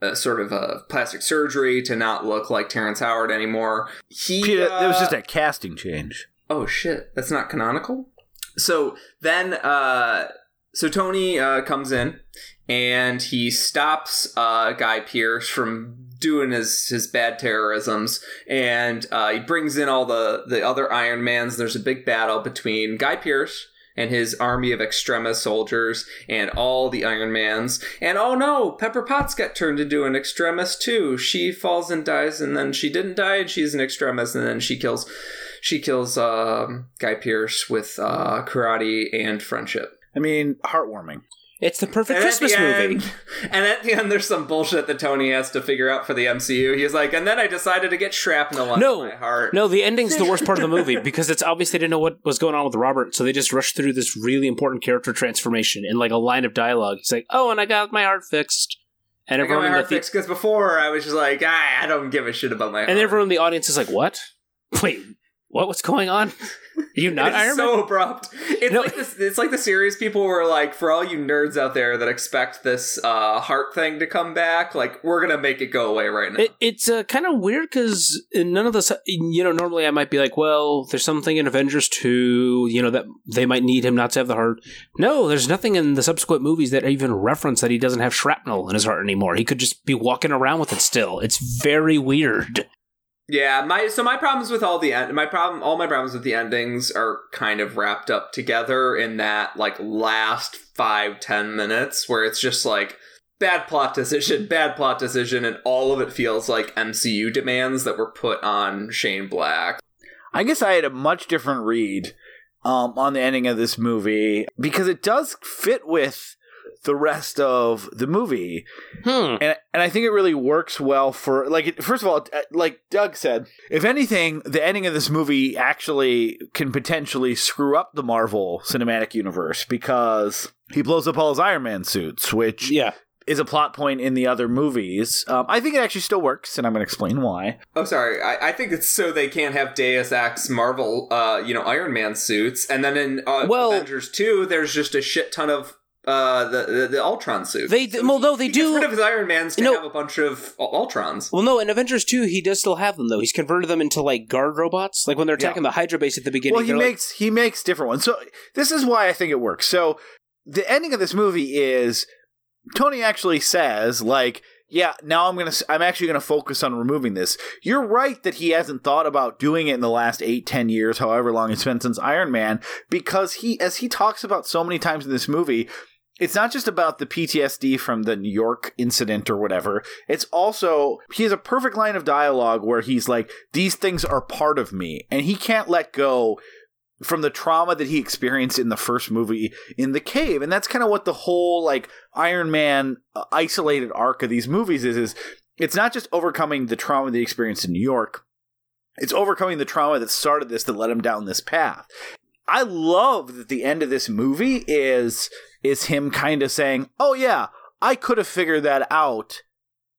a sort of a plastic surgery to not look like Terrence Howard anymore. He Peter, uh, it was just a casting change. oh shit that's not canonical so then uh so tony uh comes in and he stops uh guy pearce from doing his his bad terrorisms and uh he brings in all the the other iron mans there's a big battle between guy pearce and his army of extremist soldiers and all the Iron Mans. And oh no, Pepper Potts got turned into an extremist too. She falls and dies, and then she didn't die, and she's an extremist, and then she kills she kills um, Guy Pearce with uh, karate and friendship. I mean, heartwarming. It's the perfect And Christmas the movie. end- and at the end, there's some bullshit that Tony has to figure out for the MCU. He's like, and then I decided to get shrapnel on No. my heart. No, the ending's the worst part of the movie because it's obvious they didn't know what was going on with Robert, so they just rushed through this really important character transformation in like a line of dialogue. He's like, "Oh, and I got my heart fixed," and I got everyone my in the heart the- fixed because before I was just like, ah, I don't give a shit about my heart. and everyone in the audience is like, "What? Wait, what? What's going on? You not it's Man?" so abrupt. It's No. like this. It's like the series people were like, for all you nerds out there that expect this uh, heart thing to come back, like we're gonna make it go away right now. It, it's uh, kind of weird because none of this, you know, normally I might be like, well, there's something in Avengers 2, you know, that they might need him not to have the heart. No, there's nothing in the subsequent movies that even reference that he doesn't have shrapnel in his heart anymore. He could just be walking around with it still. It's very weird. Yeah, my so my problems with all the end my problem all my problems with the endings are kind of wrapped up together in that like last five ten minutes where it's just like bad plot decision, bad plot decision, and all of it feels like MCU demands that were put on Shane Black. I guess I had a much different read um, on the ending of this movie because it does fit with the rest of the movie. Hmm. And, and I think it really works well for like first of all, uh, like Doug said, if anything, the ending of this movie actually can potentially screw up the Marvel Cinematic Universe because he blows up all his Iron Man suits, which Yeah. is a plot point in the other movies. Um, I think it actually still works, and I'm going to explain why. Oh, sorry. I, I think it's so they can't have Deus Ex Marvel, uh, you know, Iron Man suits, and then in uh, Well- Avengers two, there's just a shit ton of uh the the, the Ultron suits. They well no they he gets do rid of his Iron Mans to No. have a bunch of Ultrons. Well, no, in Avengers 2, he does still have them, though. He's converted them into, like, guard robots. Like, when they're attacking the Hydra base at the beginning. Well, he they're like- makes he makes different ones. So this is why I think it works. So the ending of this movie is Tony actually says like, "Yeah, now I'm gonna I'm actually gonna focus on removing this." You're right that he hasn't thought about doing it in the last eight ten years, however long it's been since Iron Man, because he as he talks about so many times in this movie. It's not just about the PTSD from the New York incident or whatever. It's also, he has a perfect line of dialogue where he's like, These things are part of me. And he can't let go from the trauma that he experienced in the first movie in the cave and that's kind of what the whole like iron man uh, isolated arc of these movies is is it's not just overcoming the trauma that he experienced in new york it's overcoming the trauma that started this that led him down this path i love that the end of this movie is is him kind of saying oh yeah i could have figured that out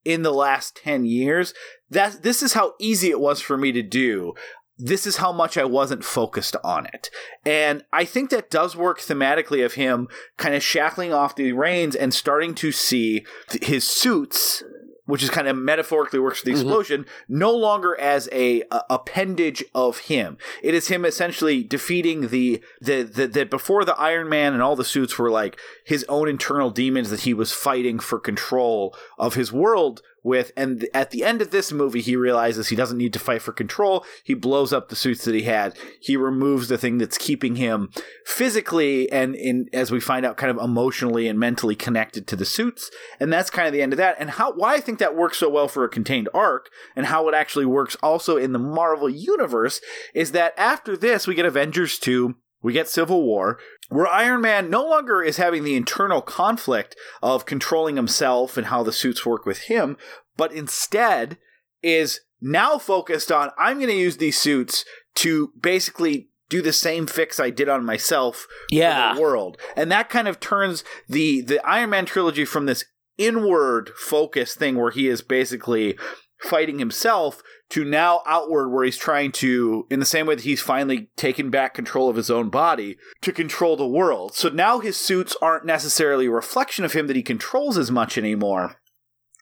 in the last 10 years that this is how easy it was for me to do this is how much I wasn't focused on it. And I think that does work thematically of him kind of shackling off the reins and starting to see his suits, which is kind of metaphorically works for the Mhm. explosion, no longer as a, a appendage of him. It is him essentially defeating the, the the the before the Iron Man and all the suits were like his own internal demons that he was fighting for control of his world with and at the end of this movie he realizes he doesn't need to fight for control. He blows up the suits that he had. He removes the thing that's keeping him physically and in as we find out kind of emotionally and mentally connected to the suits. And that's kind of the end of that. And how why i think that works so well for a contained arc and how it actually works also in the marvel universe is that after this we get avengers 2 we get Civil War, where Iron Man no longer is having the internal conflict of controlling himself and how the suits work with him, but instead is now focused on I'm going to use these suits to basically do the same fix I did on myself for the world. And that kind of turns the the Iron Man trilogy from this inward focus thing where he is basically fighting himself to now outward where he's trying to in the same way that he's finally taken back control of his own body to control the world. So now his suits aren't necessarily a reflection of him that he controls as much anymore.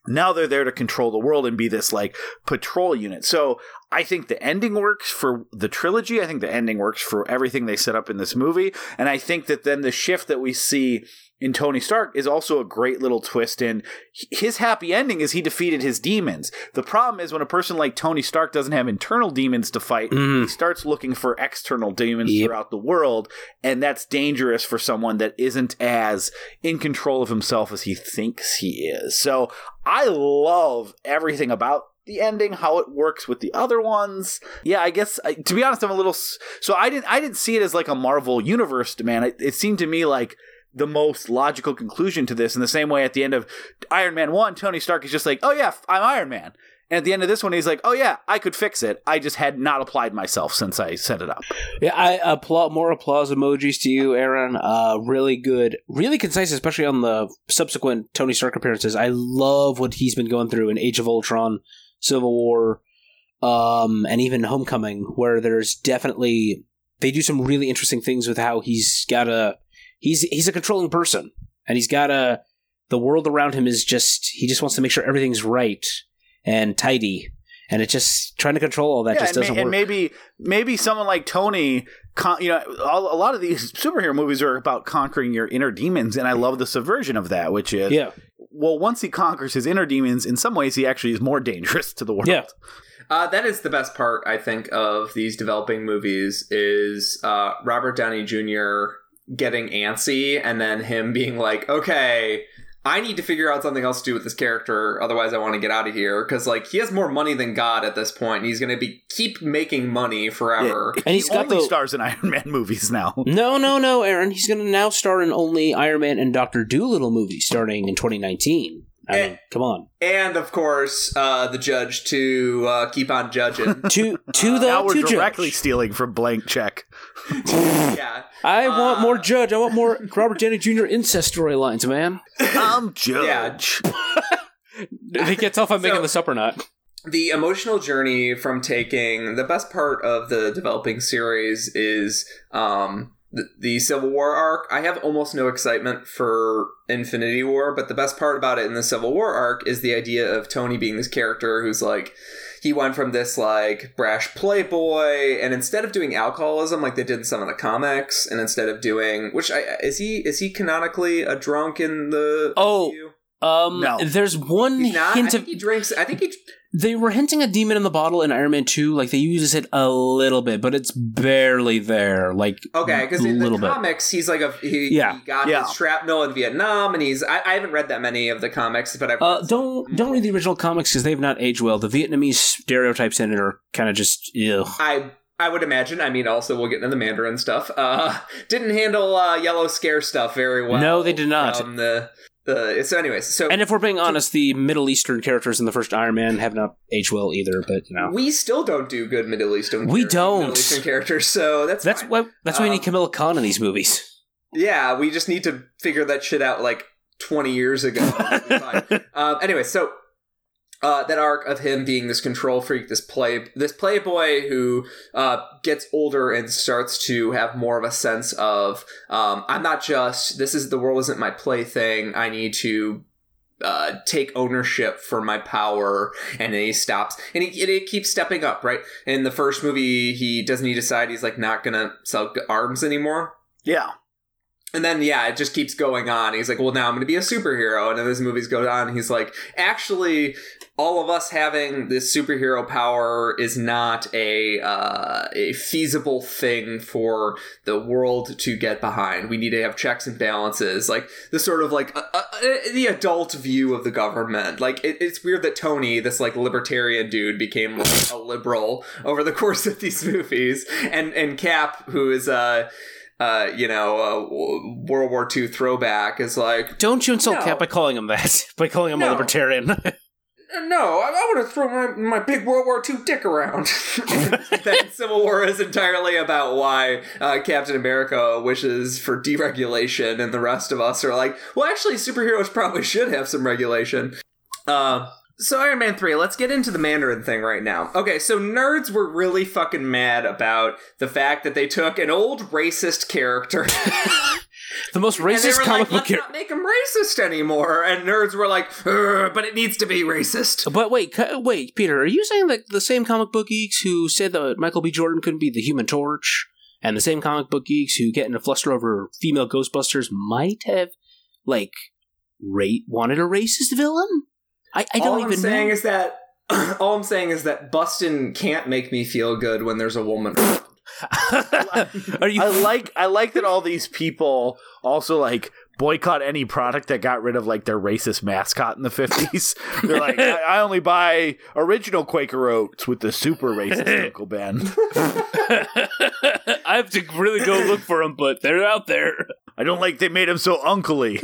Now they're there to control the world and be this like patrol unit. So I think the ending works for the trilogy. I think the ending works for everything they set up in this movie. And I think that then the shift that we see in Tony Stark is also a great little twist in his happy ending is he defeated his demons. The problem is when a person like Tony Stark doesn't have internal demons to fight, Mhm. he starts looking for external demons Yep. throughout the world, and that's dangerous for someone that isn't as in control of himself as he thinks he is. So I love everything about the ending, how it works with the other ones. Yeah, I guess I, to be honest, I'm a little. So I didn't. I didn't see it as like a Marvel universe man. It, it seemed to me like the most logical conclusion to this. In the same way, at the end of Iron Man one, Tony Stark is just like, "Oh yeah, I'm Iron Man." And at the end of this one, he's like, "Oh yeah, I could fix it. I just had not applied myself since I set it up." Yeah, I applaud more applause emojis to you, Aaron. Uh, really good, really concise, especially on the subsequent Tony Stark appearances. I love what he's been going through in Age of Ultron, Civil War, um, and even Homecoming, where there's definitely they do some really interesting things with how he's got a he's he's a controlling person, and he's got a the world around him is just he just wants to make sure everything's right and tidy. And it's just trying to control all that just and, ma- doesn't work. and maybe maybe someone like Tony, con- you know, a lot of these superhero movies are about conquering your inner demons, and I love the subversion of that, which is yeah. Well, once he conquers his inner demons, in some ways he actually is more dangerous to the world. Yeah. Uh, that is the best part, I think, of these developing movies is uh, Robert Downey Jr. getting antsy and then him being like, "Okay, I need to figure out something else to do with this character, otherwise I want to get out of here." Because like he has more money than God at this point, and he's going to be keep making money forever. And he's he got only the stars in Iron Man movies now. no, no, no, Aaron. He's going to now star in only Iron Man and Doctor Dolittle movies starting in 2019. I Eh. mean, come on. And of course, uh, the judge to uh, keep on judging. To to the now we're to directly judge. stealing from blank check. yeah. I want more Uh, Judge. I want more Robert Downey Jr. incest storylines, man. I'm Judge. He gets off on making So- this up or not. the emotional journey from taking the best part of the developing series is um the, the civil war arc i have almost no excitement for infinity war but the best part about it in the civil war arc is the idea of tony being this character who's like he went from this like brash playboy and instead of doing alcoholism like they did in some of the comics and instead of doing which i is he is he canonically a drunk in the Oh, MCU? Um, No. there's one he's not i hint think of he drinks i think he they were hinting a demon in the bottle in Iron Man 2. Like they uses it a little bit, but it's barely there. Like Okay, because a in the little bit. comics, he's like a he, Yeah. he got Yeah. his shrapnel in Vietnam, and he's I, I haven't read that many of the comics, but I've Uh, read don't some. don't read the original comics because they've not aged well. The Vietnamese stereotypes in it are kind of just ew. I I would imagine. I mean, also we'll get into the Mandarin stuff. Uh, didn't handle uh, yellow scare stuff very well. No, they did not. From the the so anyways, so And if we're being honest, the Middle Eastern characters in the first Iron Man have not aged well either. But you know, we still don't do good Middle Eastern. We don't. Middle Eastern characters, so that's that's fine. why that's why we need Um, Kamala Khan in these movies. Yeah, we just need to figure that shit out like 20 years ago. It'll be fine. um, anyway, so uh, that arc of him being this control freak, this play, this playboy who uh, gets older and starts to have more of a sense of, um, I'm not just this is the world isn't my plaything. I need to. Uh, take ownership for my power, and then he stops, and he, it, it keeps stepping up. Right in the first movie, he doesn't he decide he's like not gonna sell arms anymore, Yeah. and then yeah, it just keeps going on. He's like, "Well, now I'm going to be a superhero." And then as movies go on, he's like, "Actually, all of us having this superhero power is not a uh, a feasible thing for the world to get behind. We need to have checks and balances, like the sort of like uh, uh, the adult view of the government. Like it, it's weird that Tony, this like libertarian dude, became like a liberal over the course of these movies, and and Cap, who is uh uh, you know, uh, World War II throwback is like, Don't you insult No. Cap by calling him that? by calling him a libertarian? no, I, I want to throw my, my big World War II dick around. then Civil War is entirely about why uh, Captain America wishes for deregulation, and the rest of us are like, well, actually, superheroes probably should have some regulation. Uh, so Iron Man 3, let's get into the Mandarin thing right now. Okay, so nerds were really fucking mad about the fact that they took an old racist character the most racist were comic like, book Let's not make him racist anymore. And nerds were like, but it needs to be racist. But wait, wait, Peter, are you saying that the same comic book geeks who said that Michael B. Jordan couldn't be the Human Torch, and the same comic book geeks who get in a fluster over female Ghostbusters might have, like, rate wanted a racist villain? I, I all don't I'm even saying know. is that all I'm saying is that Bustin can't make me feel good when there's a woman. are you? I like I like that all these people also like boycott any product that got rid of like their racist mascot in the fifties. They're like, I, I only buy original Quaker Oats with the super racist Uncle Ben. I have to really go look for them, but they're out there. I don't like they made him so uncly.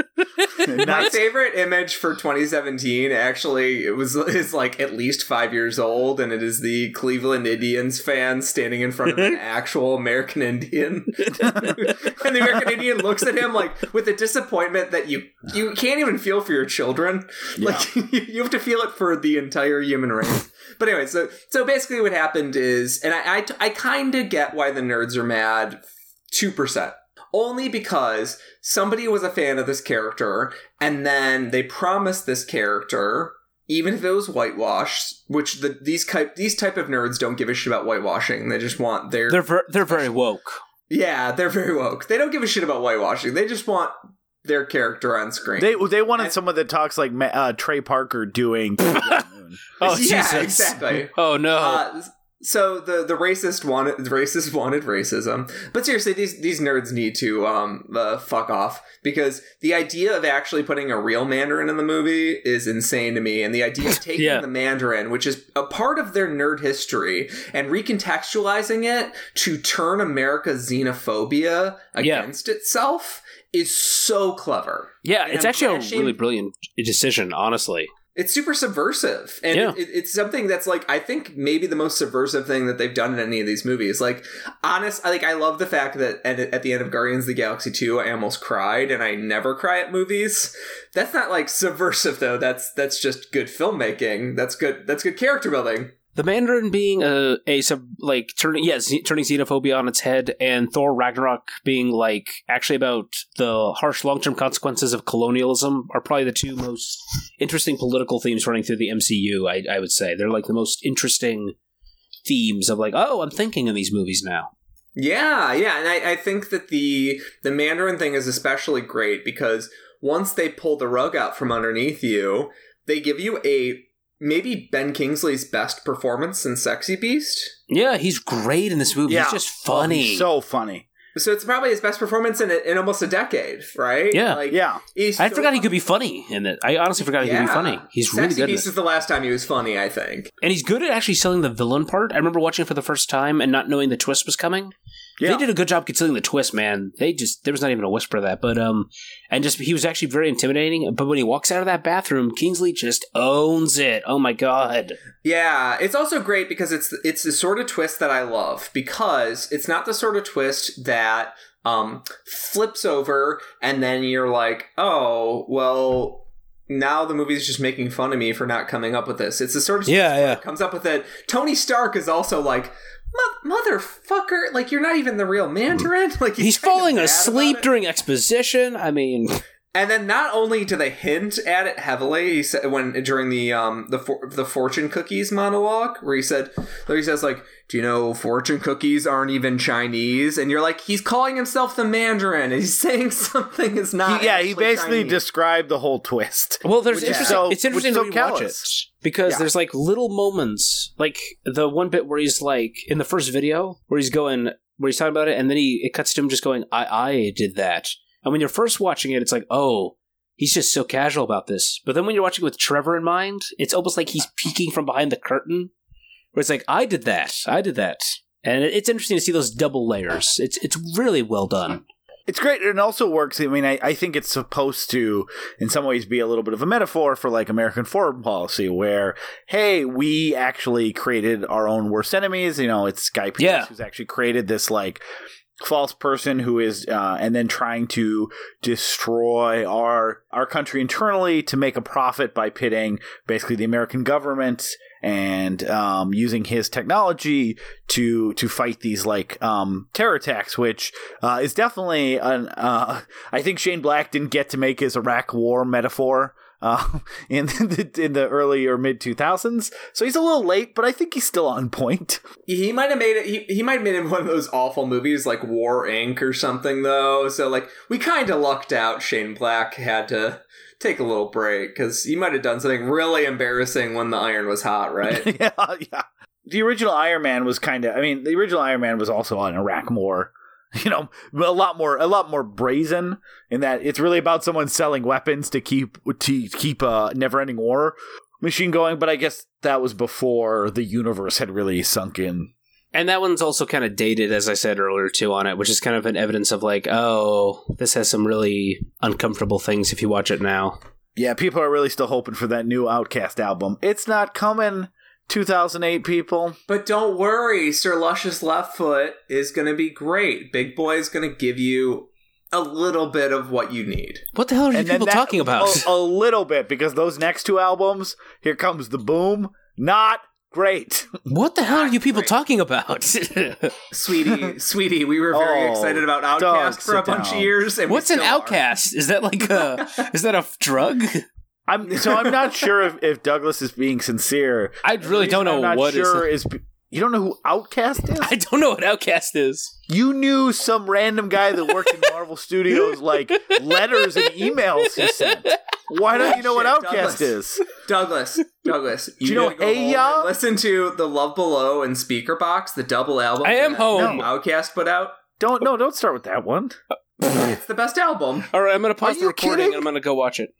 My favorite image for 2017 actually it was is like at least five years old, and it is the Cleveland Indians fan standing in front of an actual American Indian, and the American Indian looks at him like with a disappointment that you you can't even feel for your children. Like you have to feel it for the entire human race. But anyway, so so basically what happened is, and I I, I kind of get why the nerds are mad. Two percent only because somebody was a fan of this character and then they promised this character even if it was whitewashed which the these type these type of nerds don't give a shit about whitewashing they just want their They're ver- they're very woke. yeah they're very woke they don't give a shit about whitewashing they just want their character on screen they they wanted someone that talks like uh, Trey Parker doing. Moon. Oh, yeah, Jesus. exactly. Oh no. Uh, so the the racist wanted the racist wanted racism, but seriously, these these nerds need to um uh, fuck off because the idea of actually putting a real Mandarin in the movie is insane to me, and the idea of taking Yeah. the Mandarin, which is a part of their nerd history, and recontextualizing it to turn America's xenophobia Yeah. against itself is so clever. yeah, and it's I'm actually a really brilliant decision, honestly. It's super subversive, and Yeah. it, it's something that's like I think maybe the most subversive thing that they've done in any of these movies. Like, honest, I like I love the fact that at, at the end of Guardians of the Galaxy two, I almost cried, and I never cry at movies. That's not like subversive though. That's that's just good filmmaking. That's good. That's good character building. The Mandarin being a, a sub, like turning yeah z- turning xenophobia on its head, and Thor Ragnarok being like actually about the harsh long term consequences of colonialism are probably the two most interesting political themes running through the MCU. I, I would say they're like the most interesting themes of like oh I'm thinking in these movies now. Yeah, yeah, and I, I think that the the Mandarin thing is especially great because once they pull the rug out from underneath you, they give you a maybe Ben Kingsley's best performance in Sexy Beast. Yeah, he's great in this movie. Yeah. He's just Oh, funny. he's so funny. So it's probably his best performance in in almost a decade, right? Yeah. like Yeah. he's I so forgot he could be funny in it. I honestly forgot he could be funny. He's Sexy really good. in Beast it. is the last time he was funny, I think. And he's good at actually selling the villain part. I remember watching it for the first time and not knowing the twist was coming. Yeah. They did a good job concealing the twist, man. They just there was not even a whisper of that, but um, and just he was actually very intimidating. But when he walks out of that bathroom, Kingsley just owns it. Oh my god! Yeah, it's also great because it's it's the sort of twist that I love because it's not the sort of twist that um flips over and then you're like, "Oh, well, now the movie's just making fun of me for not coming up with this." It's the sort of Yeah, twist where yeah. it comes up with it. Tony Stark is also like, "Mo- "Motherfucker, like you're not even the real Mandarin." Like He's of falling asleep during exposition. I mean, And then not only do they hint at it heavily, he said when during the um the for, the fortune cookies monologue, where he said, where he says like, "Do you know fortune cookies aren't even Chinese?" And you're like, he's calling himself the Mandarin, and he's saying something is not. He- yeah, he basically Chinese. described the whole twist. well, there's Which is interesting. so- it's interesting to so rewatch it because Yeah. there's like little moments, like the one bit where he's like in the first video where he's going, where he's talking about it, and then he it cuts to him just going, "I I did that." And when you're first watching it, it's like, oh, he's just so casual about this. But then when you're watching with Trevor in mind, it's almost like he's peeking from behind the curtain, where it's like, I did that, I did that, and it's interesting to see those double layers. It's it's really well done. It's great. It also works. I mean, I, I think it's supposed to, in some ways, be a little bit of a metaphor for like American foreign policy, where, hey, we actually created our own worst enemies. You know, it's Guy Pearce Yeah. who's actually created this like false person who is, uh, and then trying to destroy our our country internally to make a profit by pitting basically the American government and um, using his technology to to fight these like um, terror attacks, which uh, is definitely an. Uh, I think Shane Black didn't get to make his Iraq War metaphor uh, in the in the early or mid two thousands, so he's a little late, but I think he's still on point. He might have made it. He, he might have made it one of those awful movies like War Inc. or something, though. So like we kind of lucked out. Shane Black had to take a little break because he might have done something really embarrassing when the iron was hot, right? yeah, yeah. The original Iron Man was kind of. I mean, the original Iron Man was also on Iraq War. You know, a lot more, a lot more brazen in that it's really about someone selling weapons to keep to keep a never-ending war machine going. But I guess that was before the universe had really sunk in. And that one's also kind of dated, as I said earlier, too, on it, which is kind of an evidence of like, oh, this has some really uncomfortable things if you watch it now. Yeah, people are really still hoping for that new OutKast album. It's not coming. 2008 people. But don't worry, Sir Lucious Left Foot is going to be great. Big Boi is going to give you a little bit of what you need. What the hell are you And then people that- talking about? A, a little bit because those next two albums, Here Comes the Boom, not great. what the hell are you people Great. talking about? Sweetie, sweetie, we were very Oh, excited about Doug, OutKast for a bunch down. of years. And What's an still are. outcast? Is that like a is that a drug? I'm so I'm not sure if, if Douglas is being sincere. I really don't know I'm not what is. sure is. you don't know who OutKast is? I don't know what outcast is. you knew some random guy that worked in Marvel Studios, like letters and emails he sent. Why don't you know what OutKast Douglas. is? Douglas, Douglas, Do you know need Hey home Ya? and Listen to the Love Below and Speakerboxxx, the double album. I am that home. OutKast put out. Don't no, don't start with that one. It's the best album. All right, I'm gonna pause Are the recording kidding? and I'm gonna go watch it.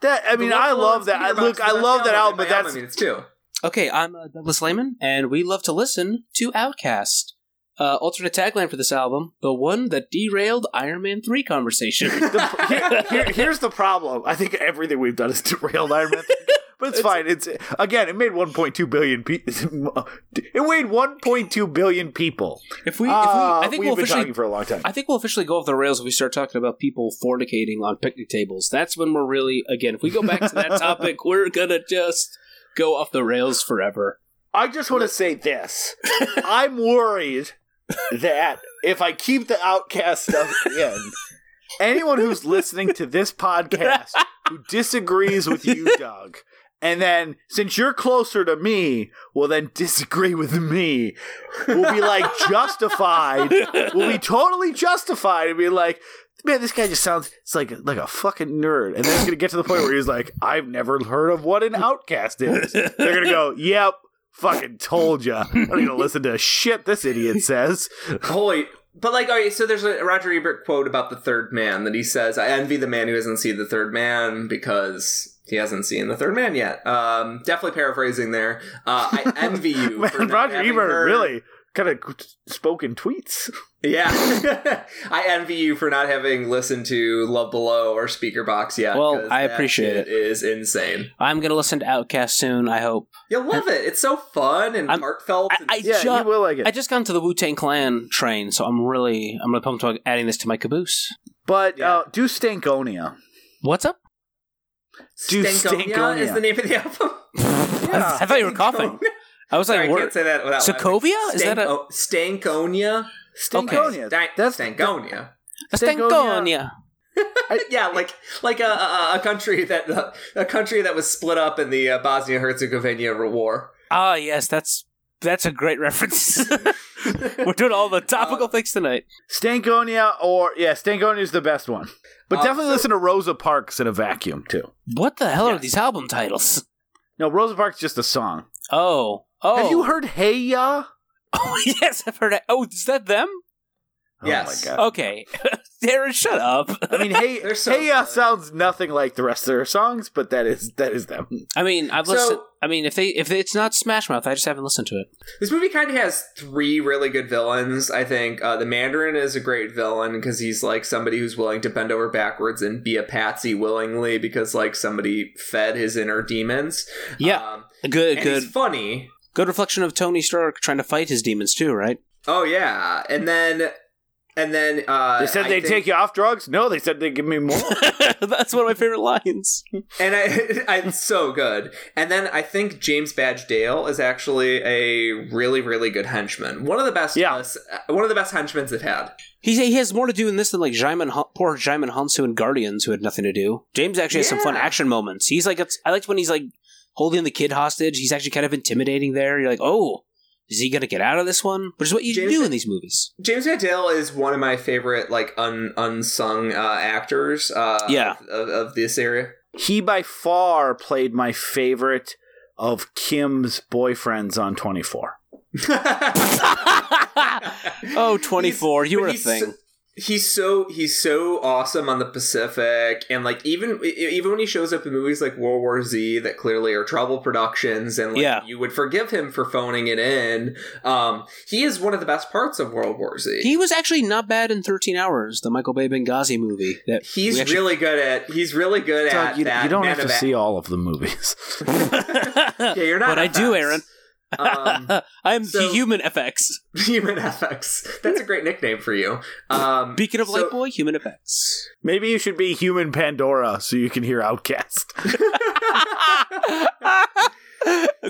That I mean, I love that. I, look, I love that album, album, but that's I mean, it's two. Okay, I'm uh, Douglas Lehman, and we love to listen to OutKast. Uh, alternate tagline for this album: the one that derailed Iron Man three conversation. the, here, here- here's the problem. I think everything we've done is derailed Iron Man. But it's, fine. It's again, it made 1.2 billion people. It weighed 1.2 billion people. if we, if we, Uh, I think we've we'll officially talking for a long time. I think we'll officially go off the rails if we start talking about people fornicating on picnic tables. That's when we're really again. If we go back to that topic, we're gonna just go off the rails forever. I just want to say this. I'm worried that if I keep the outcast stuff in, anyone who's listening to this podcast who disagrees with you, Doug, and then since you're closer to me, will then disagree with me, will be like justified, will be totally justified and be like, Man, this guy just sounds it's like like a fucking nerd, and then it's gonna get to the point where he's like, "I've never heard of what an OutKast is." They're gonna go, "Yep, fucking told ya." I'm gonna listen to shit this idiot says. Holy. But like, okay, so there's a Roger Ebert quote about the third man that he says, "I envy the man who hasn't seen the third man because he hasn't seen the third man yet." Um, definitely paraphrasing there. Uh, I envy you, Man, not Roger Ebert heard- really kind of spoken tweets. Yeah, I envy you for not having listened to Love Below or Speakerboxxx yet. Well, I that appreciate shit it. Is insane. I'm gonna listen to OutKast soon. I hope. You'll love it. It's so fun and I'm- heartfelt. I- and- I Yeah, ju- you will like it. I just got into the Wu Tang Clan train, so I'm really I'm really pumped about adding this to my caboose. but Yeah. uh, do Stankonia. What's up? Do Stankonia Stankonia. is the name of the album. I, I thought you were coughing. I was Sorry, like, I word- can't say that without Sokovia? laughing. Is that a- Stanko- Stankonia? Stankonia. Stank- That's Stankonia. Stankonia. Stankonia. yeah, like like a, a, a country that a country that was split up in the uh, Bosnia Herzegovina war. Ah, yes, that's that's a great reference. We're doing all the topical Uh, things tonight. Stankonia or yeah, Stankonia is the best one. But Uh, definitely so- listen to Rosa Parks in a vacuum too. What the hell are these album titles? No, Rosa Parks is just a song. Oh, oh, Have you heard Hey Ya? Oh, yes, I've heard it. Oh, is that them? Yes. Oh my god. Okay, Darren, shut up. I mean, Hey They're so Hey Ya good. sounds nothing like the rest of their songs, but that is that is them. I mean, I've So- listened. I mean, if they if it's not Smash Mouth, I just haven't listened to it. This movie kind of has three really good villains. I think uh, the Mandarin is a great villain because he's like somebody who's willing to bend over backwards and be a patsy willingly because like somebody fed his inner demons. Yeah, um, good, and good, he's funny. good reflection of Tony Stark trying to fight his demons too, right? Oh yeah, and then and then uh, They said I they'd think- take you off drugs. No, they said they'd give me more. That's one of my favorite lines. and I, I it's so good. And then I think James Badge Dale is actually a really really good henchman. One of the best. Yeah. uh, one of the best henchmen they've had. He he has more to do in this than like Djimon, poor Djimon Hounsou and Guardians, who had nothing to do. James actually has some fun action moments. He's like, it's, I liked when he's like holding the kid hostage. He's actually kind of intimidating there. You're like, oh, is he gonna get out of this one? Which is what you James- do in these movies. James Badge is one of my favorite like un, unsung uh, actors. Uh, Yeah. of, of this area. he by far played my favorite of Kim's boyfriends on 24. oh, 24, you were a he's thing. So- he's so he's so awesome on the Pacific, and like even even when he shows up in movies like World War Z that clearly are trouble productions, and like Yeah. you would forgive him for phoning it in. Um, he is one of the best parts of World War Z. He was actually not bad in 13 Hours, the Michael Bay Benghazi movie. That He's actually- really good at. He's really good at you, that. you don't have to see all of the movies. Yeah, you're not. but I do, Aaron. Um, I am so- human FX. Human FX. That's a great nickname for you. Um, Speaking of so- Light Boy, human FX. Maybe you should be human Pandora so you can hear OutKast.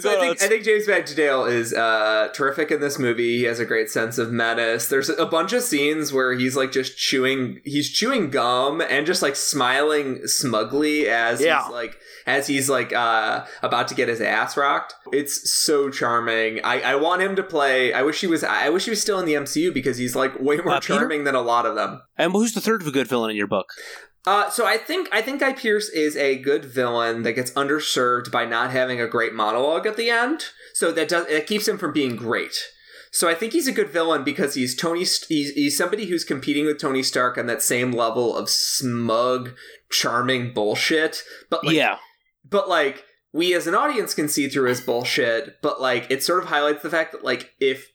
So I think, I think James Badge Dale is uh, terrific in this movie. He has a great sense of menace. There's a bunch of scenes where he's like just chewing, he's chewing gum and just like smiling smugly as Yeah. he's like as he's like uh, about to get his ass rocked. It's so charming. I, I want him to play. I wish he was. I wish he was still in the MCU because he's like way more Uh, charming than a lot of them. and who's the third good villain in your book? Uh, so I think I think Guy Pearce is a good villain that gets underserved by not having a great monologue at the end. So that does it keeps him from being great. So I think he's a good villain because he's Tony. He's, he's somebody who's competing with Tony Stark on that same level of smug, charming bullshit. But like, yeah, but like we as an audience can see through his bullshit. But like it sort of highlights the fact that like if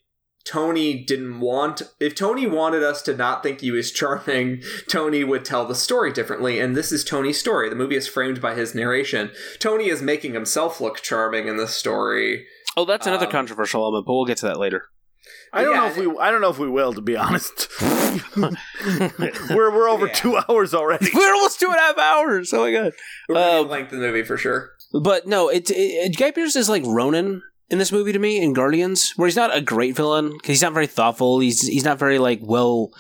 Tony didn't want if Tony wanted us to not think he was charming, Tony would tell the story differently and this is Tony's story. The movie is framed by his narration. Tony is making himself look charming in this story. Oh, that's another Um, controversial element, but we'll get to that later. I don't Yeah, know if we. I don't know if we will, to be honest. we're we're over Yeah. two hours already. We're almost two and a half hours. Oh my god! We're gonna Um, length of the movie for sure. But no, it, it Guy Pearce is like Ronan in this movie to me in Guardians, where he's not a great villain because he's not very thoughtful. He's he's not very like well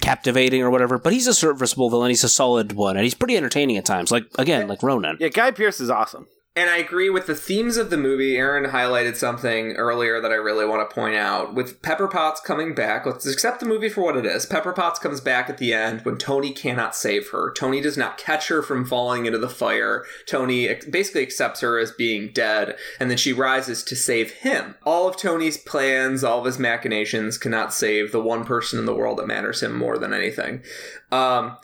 captivating or whatever. But he's a serviceable villain. He's a solid one, and he's pretty entertaining at times. Like again, like Ronan. Yeah, Guy Pearce is awesome. And I agree with the themes of the movie. Aaron highlighted something earlier that I really want to point out. With Pepper Potts coming back, let's accept the movie for what it is. Pepper Potts comes back at the end when Tony cannot save her. Tony does not catch her from falling into the fire. Tony basically accepts her as being dead, and then she rises to save him. All of Tony's plans, all of his machinations cannot save the one person in the world that matters him more than anything. Um,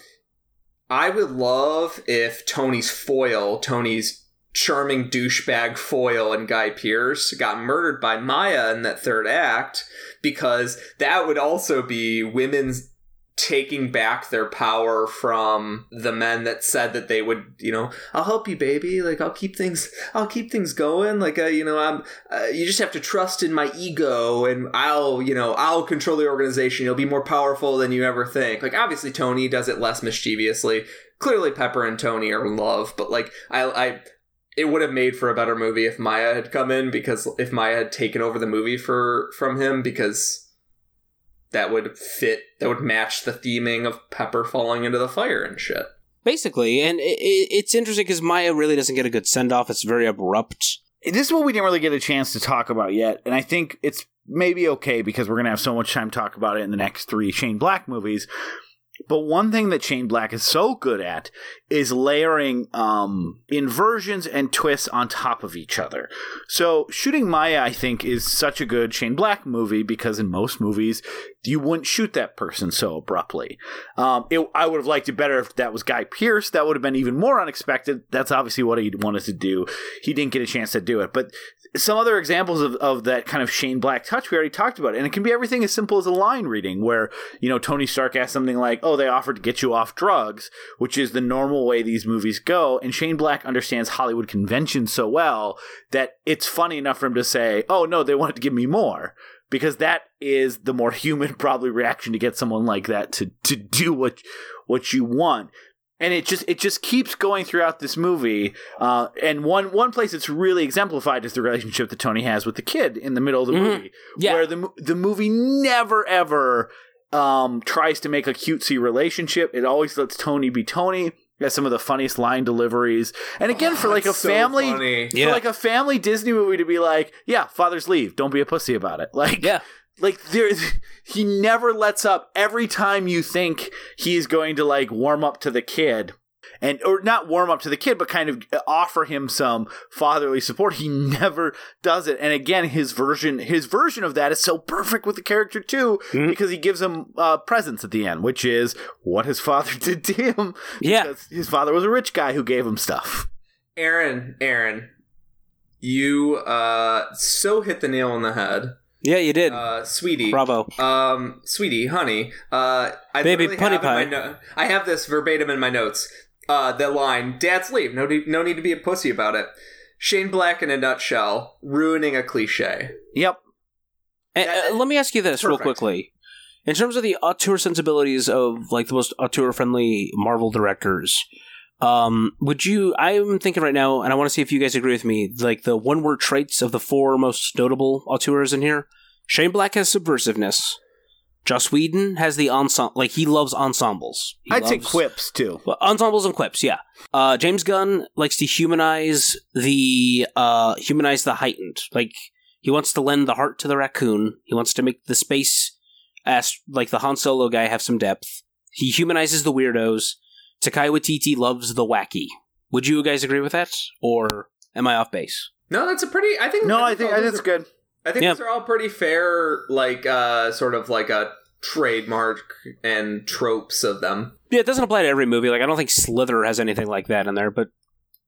I would love if Tony's foil, Tony's charming douchebag foil and Guy Pearce got murdered by Maya in that third act because that would also be women's taking back their power from the men that said that they would you know i'll help you baby. Like i'll keep things i'll keep things going. Like uh, you know i'm uh, you just have to trust in my ego and i'll you know i'll control the organization. You'll be more powerful than you ever think. Like obviously tony does it less mischievously. Clearly pepper and tony are in love but like i i it would have made for a better movie if Maya had come in because if Maya had taken over the movie for from him because that would fit that would match the theming of Pepper falling into the fire and shit. Basically, and it, it, it's interesting because Maya really doesn't get a good send off. It's very abrupt. This is what we didn't really get a chance to talk about yet, and I think it's maybe okay because we're gonna have so much time to talk about it in the next three Shane Black movies. But one thing that Shane Black is so good at is layering um, inversions and twists on top of each other. So, Shooting Maya, I think, is such a good Shane Black movie because in most movies, you wouldn't shoot that person so abruptly. Um, it, I would have liked it better if that was Guy Pearce. That would have been even more unexpected. That's obviously what he wanted to do. He didn't get a chance to do it. But some other examples of, of that kind of Shane Black touch we already talked about. And it can be everything as simple as a line reading where, you know, Tony Stark asks something like, oh, they offered to get you off drugs, which is the normal way these movies go. And Shane Black understands Hollywood convention so well that it's funny enough for him to say, oh, no, they wanted to give me more. Because that is the more human, probably reaction to get someone like that to, to do what what you want and it just it just keeps going throughout this movie. Uh, and one one place it's really exemplified is the relationship that Tony has with the kid in the middle of the Mhm. movie, Yeah. where the the movie never ever um, tries to make a cutesy relationship. It always lets Tony be Tony. It has some of the funniest line deliveries, and again for oh, like a so family. funny. For Yeah. like a family Disney movie to be like, yeah, fathers leave. Don't be a pussy about it. Like, Yeah. like there's he never lets up every time you think he's going to like warm up to the kid and or not warm up to the kid but kind of offer him some fatherly support he never does it and again his version his version of that is so perfect with the character too Mhm. because he gives him uh, presents at the end which is what his father did to him Yeah. because his father was a rich guy who gave him stuff Aaron, Aaron, you uh so hit the nail on the head. Yeah, you did. Uh sweetie. Bravo. Um, sweetie, honey, uh, I Baby, literally punny have pie. no- I have this verbatim in my notes. Uh, that line, "Dad's leave. No, need- no need to be a pussy about it." Shane Black in a nutshell, ruining a cliche. yep And, uh, let me ask you this real quickly. In terms of the auteur sensibilities of like the most auteur friendly Marvel directors, um, would you? I'm thinking right now, and I want to see if you guys agree with me. Like the one word traits of the four most notable auteurs in here. Shane Black has subversiveness. Joss Whedon has the ensemble. Like he loves ensembles. He i'd say quips too well, ensembles and quips, yeah. Uh, James Gunn likes to humanize the uh, humanize the heightened. Like he wants to lend the heart to the raccoon. He wants to make the space, as like the Han Solo guy, have some depth. He humanizes the weirdos. Taika Waititi loves the wacky. Would you guys agree with that, or am I off base? No, that's a pretty. I think. No, I think I think those it's good. I think Yeah. those are all pretty fair, like uh, sort of like a trademark and tropes of them. Yeah, it doesn't apply to every movie. Like I don't think Slither has anything like that in there, but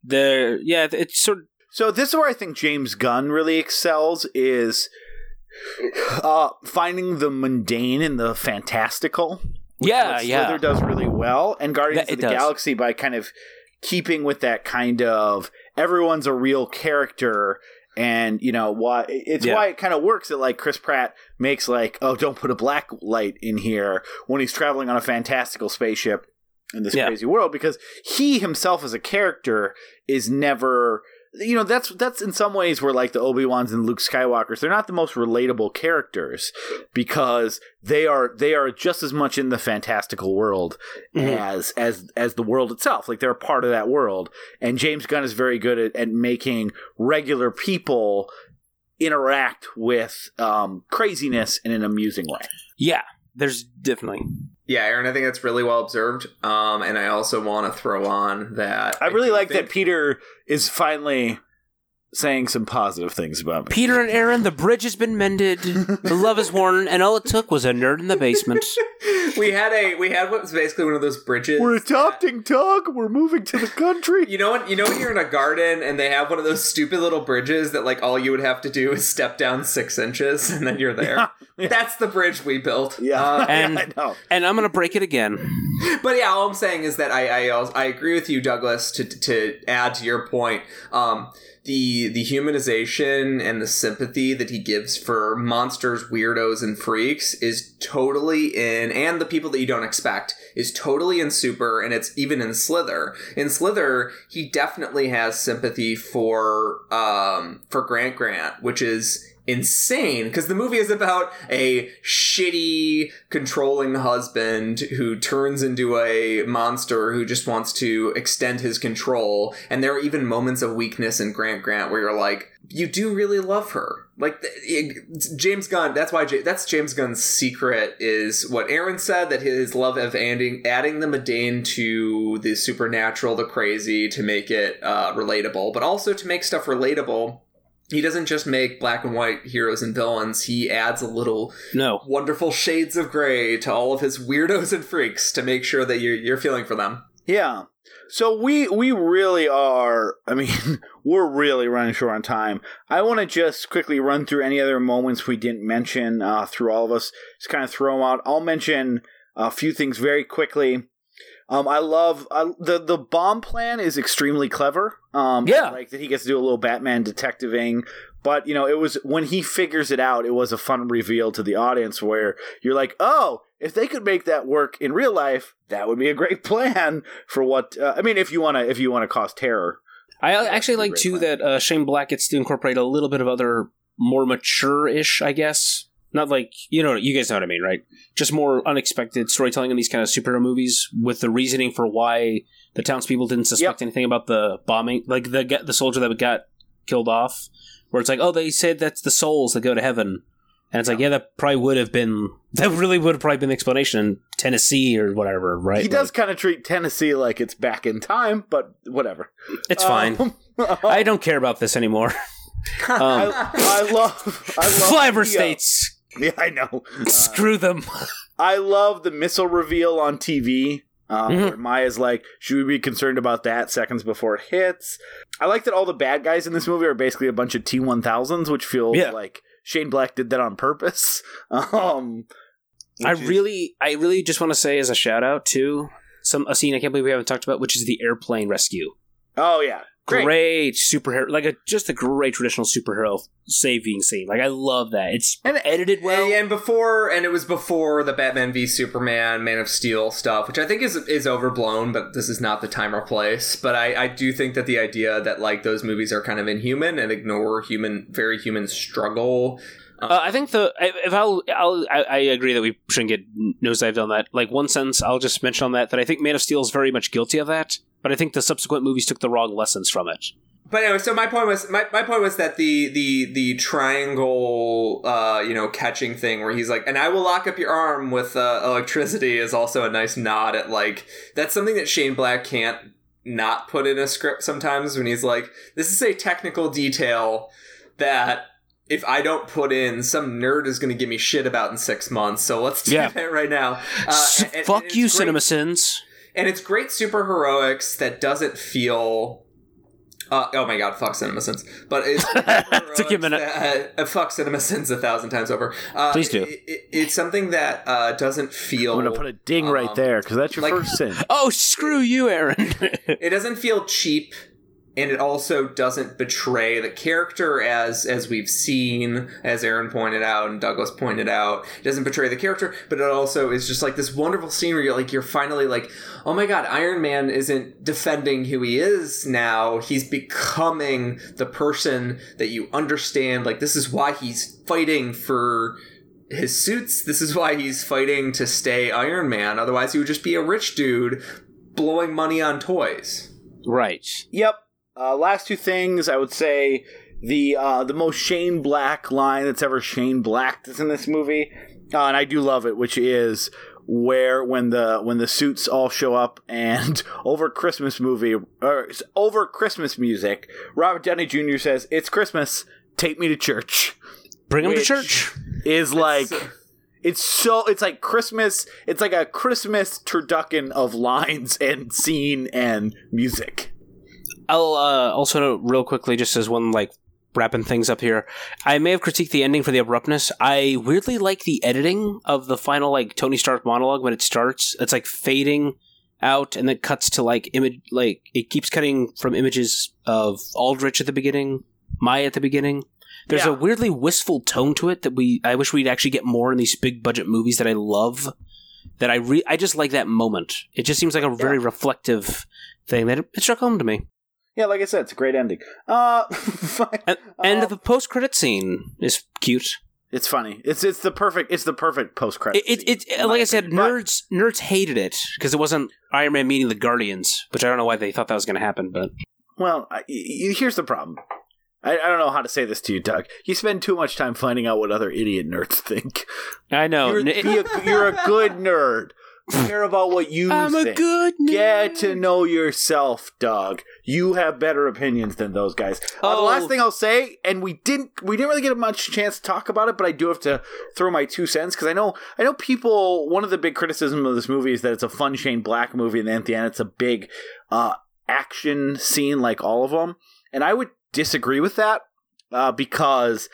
the yeah, it's sort of So this is where I think James Gunn really excels is uh, finding the mundane and the fantastical. which Yeah, what yeah. Slither does really well, and Guardians That- of the does. Galaxy by kind of keeping with that kind of everyone's a real character. And you know why it's Yeah. why it kind of works that like Chris Pratt makes like oh don't put a black light in here when he's traveling on a fantastical spaceship in this Yeah. crazy world because he himself as a character is never you know that's that's in some ways where like the Obi-Wans and Luke Skywalkers they're not the most relatable characters because they are they are just as much in the fantastical world Mhm. as as as the world itself like they're a part of that world and James Gunn is very good at, at making regular people interact with um, craziness in an amusing way yeah. There's definitely Yeah, Aaron, I think that's really well observed. Um, and I also want to throw on that I really do like think- that Peter is finally saying some positive things about me Peter and Aaron. The bridge has been mended. the love is worn, and all it took was a nerd in the basement. we had a we had what was basically one of those bridges. we're that- adopting Tug we're moving to the country You know what? you know when you're in a garden and they have one of those stupid little bridges that like all you would have to do is step down six inches and then you're there. Yeah. That's the bridge we built. yeah, Uh, and- yeah, I know. And I'm gonna break it again. but yeah, all I'm saying is that I I, als- I agree with you, Douglas. To to add to your point, um, the the humanization and the sympathy that he gives for monsters, weirdos, and freaks is totally in, and the people that you don't expect is totally in Super, and it's even in Slither. In Slither, he definitely has sympathy for um for Grant Grant, which is insane. Because the movie is about a shitty controlling husband who turns into a monster who just wants to extend his control. And there are even moments of weakness in grant grant where you're like you do really love her. Like james gunn that's why J- that's james gunn's secret is what aaron said that his love of adding adding the mundane to the supernatural the crazy to make it uh, relatable but also to make stuff relatable he doesn't just make black and white heroes and villains he adds a little No. wonderful shades of gray to all of his weirdos and freaks to make sure that you're, you're feeling for them Yeah. So we we really are. I mean, we're really running short on time. I want to just quickly run through any other moments we didn't mention uh, through all of us. Just kind of throw them out. I'll mention a few things very quickly. Um, I love I, the the bomb plan is extremely clever. Um, Yeah. like that he gets to do a little Batman detectiving. But you know, it was when he figures it out, it was a fun reveal to the audience where you're like, oh, if they could make that work in real life, that would be a great plan for what. Uh, I mean, if you want to, if you want to cause terror. I actually like too plan. that uh, Shane Black gets to incorporate a little bit of other more mature-ish, I guess. Not like you know, you guys know what I mean, right? Just more unexpected storytelling in these kind of superhero movies, with the reasoning for why the townspeople didn't suspect anything about the bombing, like the the soldier that got killed off. Where it's like, oh, they said that's the souls that go to heaven, and it's like, yeah, that probably would have been that really would have probably been the explanation in Tennessee or whatever, right? He does Like, kind of treat Tennessee like it's back in time, but whatever. it's fine. Um, I don't care about this anymore. I, Um, I love. I love Flavor the, uh, states. Yeah, I know. Uh, Screw them. I love the missile reveal on TV. Uh, Mhm. where Maya's like, should we be concerned about that seconds before it hits? I like that all the bad guys in this movie are basically a bunch of T one thousands, which feels Yeah. like Shane Black did that on purpose. Um, I is- really, I really just want to say as a shout out to some a scene I can't believe we haven't talked about, which is the airplane rescue. Oh yeah, great. Great, superhero, like a just a great traditional superhero saving scene. Like I love that. It's And- edited well. and, and before and it was before the batman v superman man of steel stuff which i think is is overblown but this is not the time or place but i i do think that the idea that like those movies are kind of inhuman and ignore human very human struggle Uh, I think the if I'll, I'll I, I agree that we shouldn't get nosedived on that. Like one sentence, I'll just mention on that that I think Man of Steel is very much guilty of that, but I think the subsequent movies took the wrong lessons from it. But anyway, so my point was my, my point was that the the the triangle uh you know catching thing where he's like and I will lock up your arm with uh, electricity is also a nice nod at like that's something that Shane Black can't not put in a script sometimes when he's like this is a technical detail that if I don't put in, some nerd is going to give me shit about in six months. So let's do Yeah. that right now. Uh, and- and Fuck it's you, great-. And it's great super heroics that doesn't feel. Uh, oh my god, fuck cinema CinemaSins. But it's Took you a minute. That, uh, fuck CinemaSins a thousand times over. Uh, Please do. It, it- it's something that uh, doesn't feel. I'm gonna put a ding right um, there because that's your like- first sin. Oh, screw you, Aaron. It doesn't feel cheap, and it also doesn't betray the character as as we've seen, as Aaron pointed out and Douglas pointed out. It doesn't betray the character, but it also is just like this wonderful scene where you're like you're finally like, oh my god, Iron Man isn't defending who he is now. He's becoming the person that you understand. Like this is why he's fighting for his suits. This is why he's fighting to stay Iron Man. Otherwise, he would just be a rich dude blowing money on toys. right. Yep. Uh, last two things I would say the uh, the most Shane Black line that's ever Shane Black is in this movie, uh, and I do love it, which is where when the when the suits all show up and over Christmas movie or over Christmas music, Robert Downey Jr. says, "It's Christmas, take me to church." Bring him to church. Is like. So- It's so it's like Christmas. It's like a Christmas turducken of lines and scene and music. I'll uh, also note real quickly, just as one like wrapping things up here. I may have critiqued the ending for the abruptness. I weirdly like the editing of the final like Tony Stark monologue when it starts. It's like fading out and then cuts to like image like it keeps cutting from images of Aldrich at the beginning, Maya at the beginning. There's Yeah. a weirdly wistful tone to it that we I wish we'd actually get more in these big budget movies that I love. That I re- I just like that moment. It just seems like a very reflective thing that it, it struck home to me. Yeah, like I said, it's a great ending. Uh, And, and uh, the post credit scene is cute. it's funny. It's it's the perfect. It's the perfect post credit. It, it, it like I said, nerds nerds hated it because it wasn't Iron Man meeting the Guardians, which I don't know why they thought that was going to happen. But Well, I, here's the problem. I, I don't know how to say this to you, Doug. You spend too much time finding out what other idiot nerds think. I know You're, it- a, you're a good nerd. Care about what you I'm a think. good Get to know yourself, dog. You have better opinions than those guys. Uh, the Oh. last thing I'll say, and we didn't we didn't really get much chance to talk about it, but I do have to throw my two cents because I know I know people. One of the big criticism of this movie is that it's a fun Shane Black movie, and then at the end it's a big uh, action scene like all of them, and I would disagree with that uh, because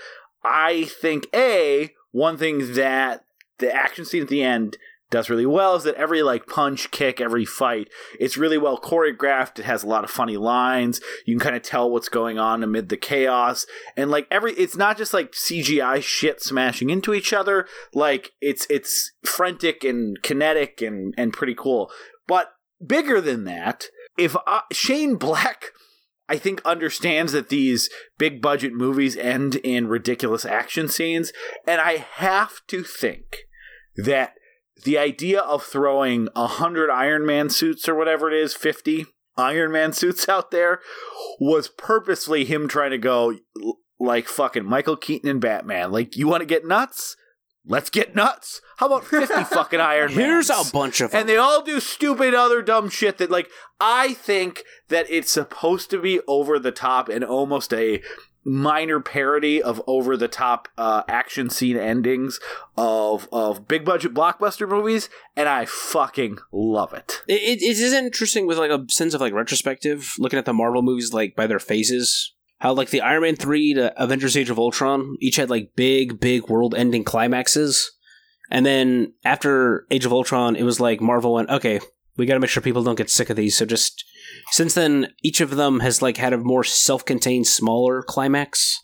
I think a one thing that the action scene at the end does really well is that every like punch, kick, every fight, it's really well choreographed. It has a lot of funny lines. You can kind of tell what's going on amid the chaos. And like every it's not just like CGI shit smashing into each other. Like it's it's frantic and kinetic and and pretty cool. But bigger than that, if I, Shane Black I think understands that these big budget movies end in ridiculous action scenes and I have to think that the idea of throwing a hundred Iron Man suits or whatever it is, fifty Iron Man suits out there, was purposely him trying to go like fucking Michael Keaton and Batman. Like, you want to get nuts? Let's get nuts. How about fifty fucking Iron Man? Here's a bunch of and they all do stupid other dumb shit that like I think that it's supposed to be over the top and almost a minor parody of over the top uh, action scene endings of of big budget blockbuster movies and I fucking love it. It, it, is interesting with like a sense of like retrospective, looking at the Marvel movies like by their phases. How like the Iron Man three to Avengers: Age of Ultron each had like big, big world-ending climaxes, and then after Age of Ultron, it was like Marvel went, okay, we got to make sure people don't get sick of these. So just since then, each of them has like had a more self-contained, smaller climax.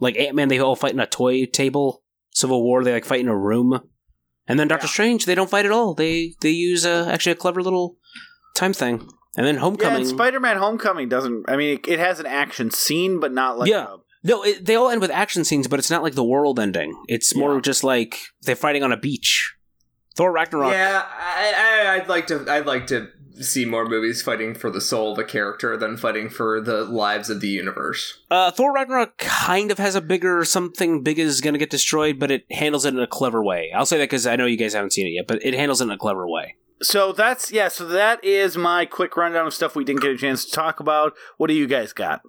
Like Ant Man, they all fight in a toy table. Civil War, they like fight in a room. And then Doctor Yeah. Strange, they don't fight at all. They they use uh, actually a clever little time thing. And then Yeah, Homecoming. and Spider-Man: Homecoming doesn't. I mean, it, it has an action scene, but not like Yeah. a- no, it, they all end with action scenes, but it's not like the world ending. It's more Yeah. just like they're fighting on a beach. Thor Ragnarok. Yeah, I, I, I'd like to. I'd like to see more movies fighting for the soul of a character than fighting for the lives of the universe. Uh, Thor Ragnarok kind of has a bigger something big is going to get destroyed, but it handles it in a clever way. I'll say that because I know you guys haven't seen it yet, but it handles it in a clever way. So that's yeah. So that is my quick rundown of stuff we didn't get a chance to talk about. What do you guys got?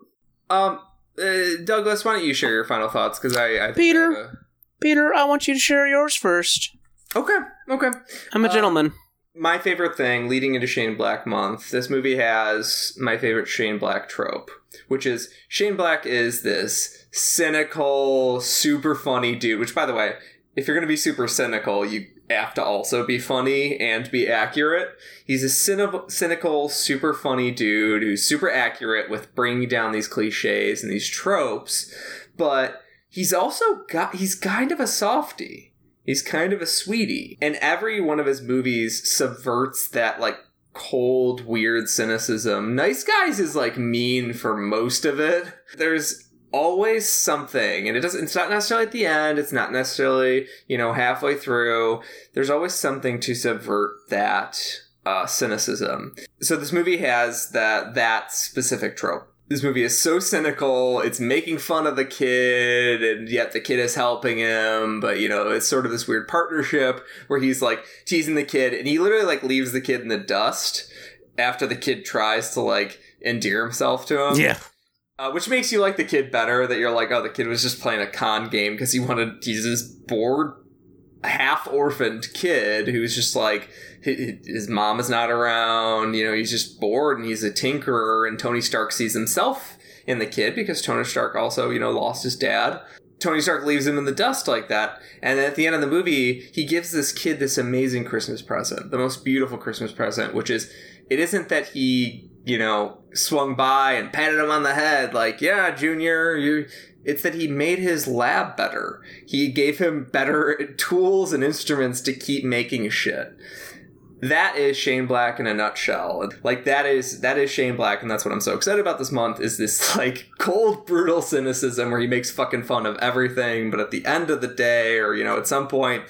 Um, uh, Douglas, why don't you share your final thoughts? Because I, I Peter. I have Peter, I want you to share yours first. Okay, okay. I'm a Uh, gentleman. My favorite thing leading into Shane Black month, this movie has my favorite Shane Black trope, which is Shane Black is this cynical, super funny dude, which by the way, if you're going to be super cynical, you have to also be funny and be accurate. He's a cyni- cynical, super funny dude who's super accurate with bringing down these cliches and these tropes, but he's also got he's kind of a softy. He's kind of a sweetie. And every one of his movies subverts that like cold, weird cynicism. Nice Guys is like mean for most of it. There's always something and it doesn't it's not necessarily at the end it's not necessarily you know halfway through there's always something to subvert that uh, cynicism so this movie has that that specific trope this movie is so cynical it's making fun of the kid and yet the kid is helping him but you know it's sort of this weird partnership where he's like teasing the kid and he literally like leaves the kid in the dust after the kid tries to like endear himself to him yeah. uh, which makes you like the kid better that you're like oh the kid was just playing a con game because he wanted to, he's this bored half orphaned kid who's just like his mom is not around you know he's just bored and he's a tinkerer and tony stark sees himself in the kid because tony stark also you know lost his dad. Tony stark leaves him in the dust like that and at the end of the movie he gives this kid this amazing christmas present the most beautiful christmas present which is it isn't that he you know swung by and patted him on the head like yeah junior you it's that he made his lab better. He gave him better tools and instruments to keep making shit. That is Shane Black in a nutshell. Like that is that is Shane Black, and that's what I'm so excited about this month. Is this like cold, brutal cynicism where he makes fucking fun of everything, but at the end of the day, or you know, at some point,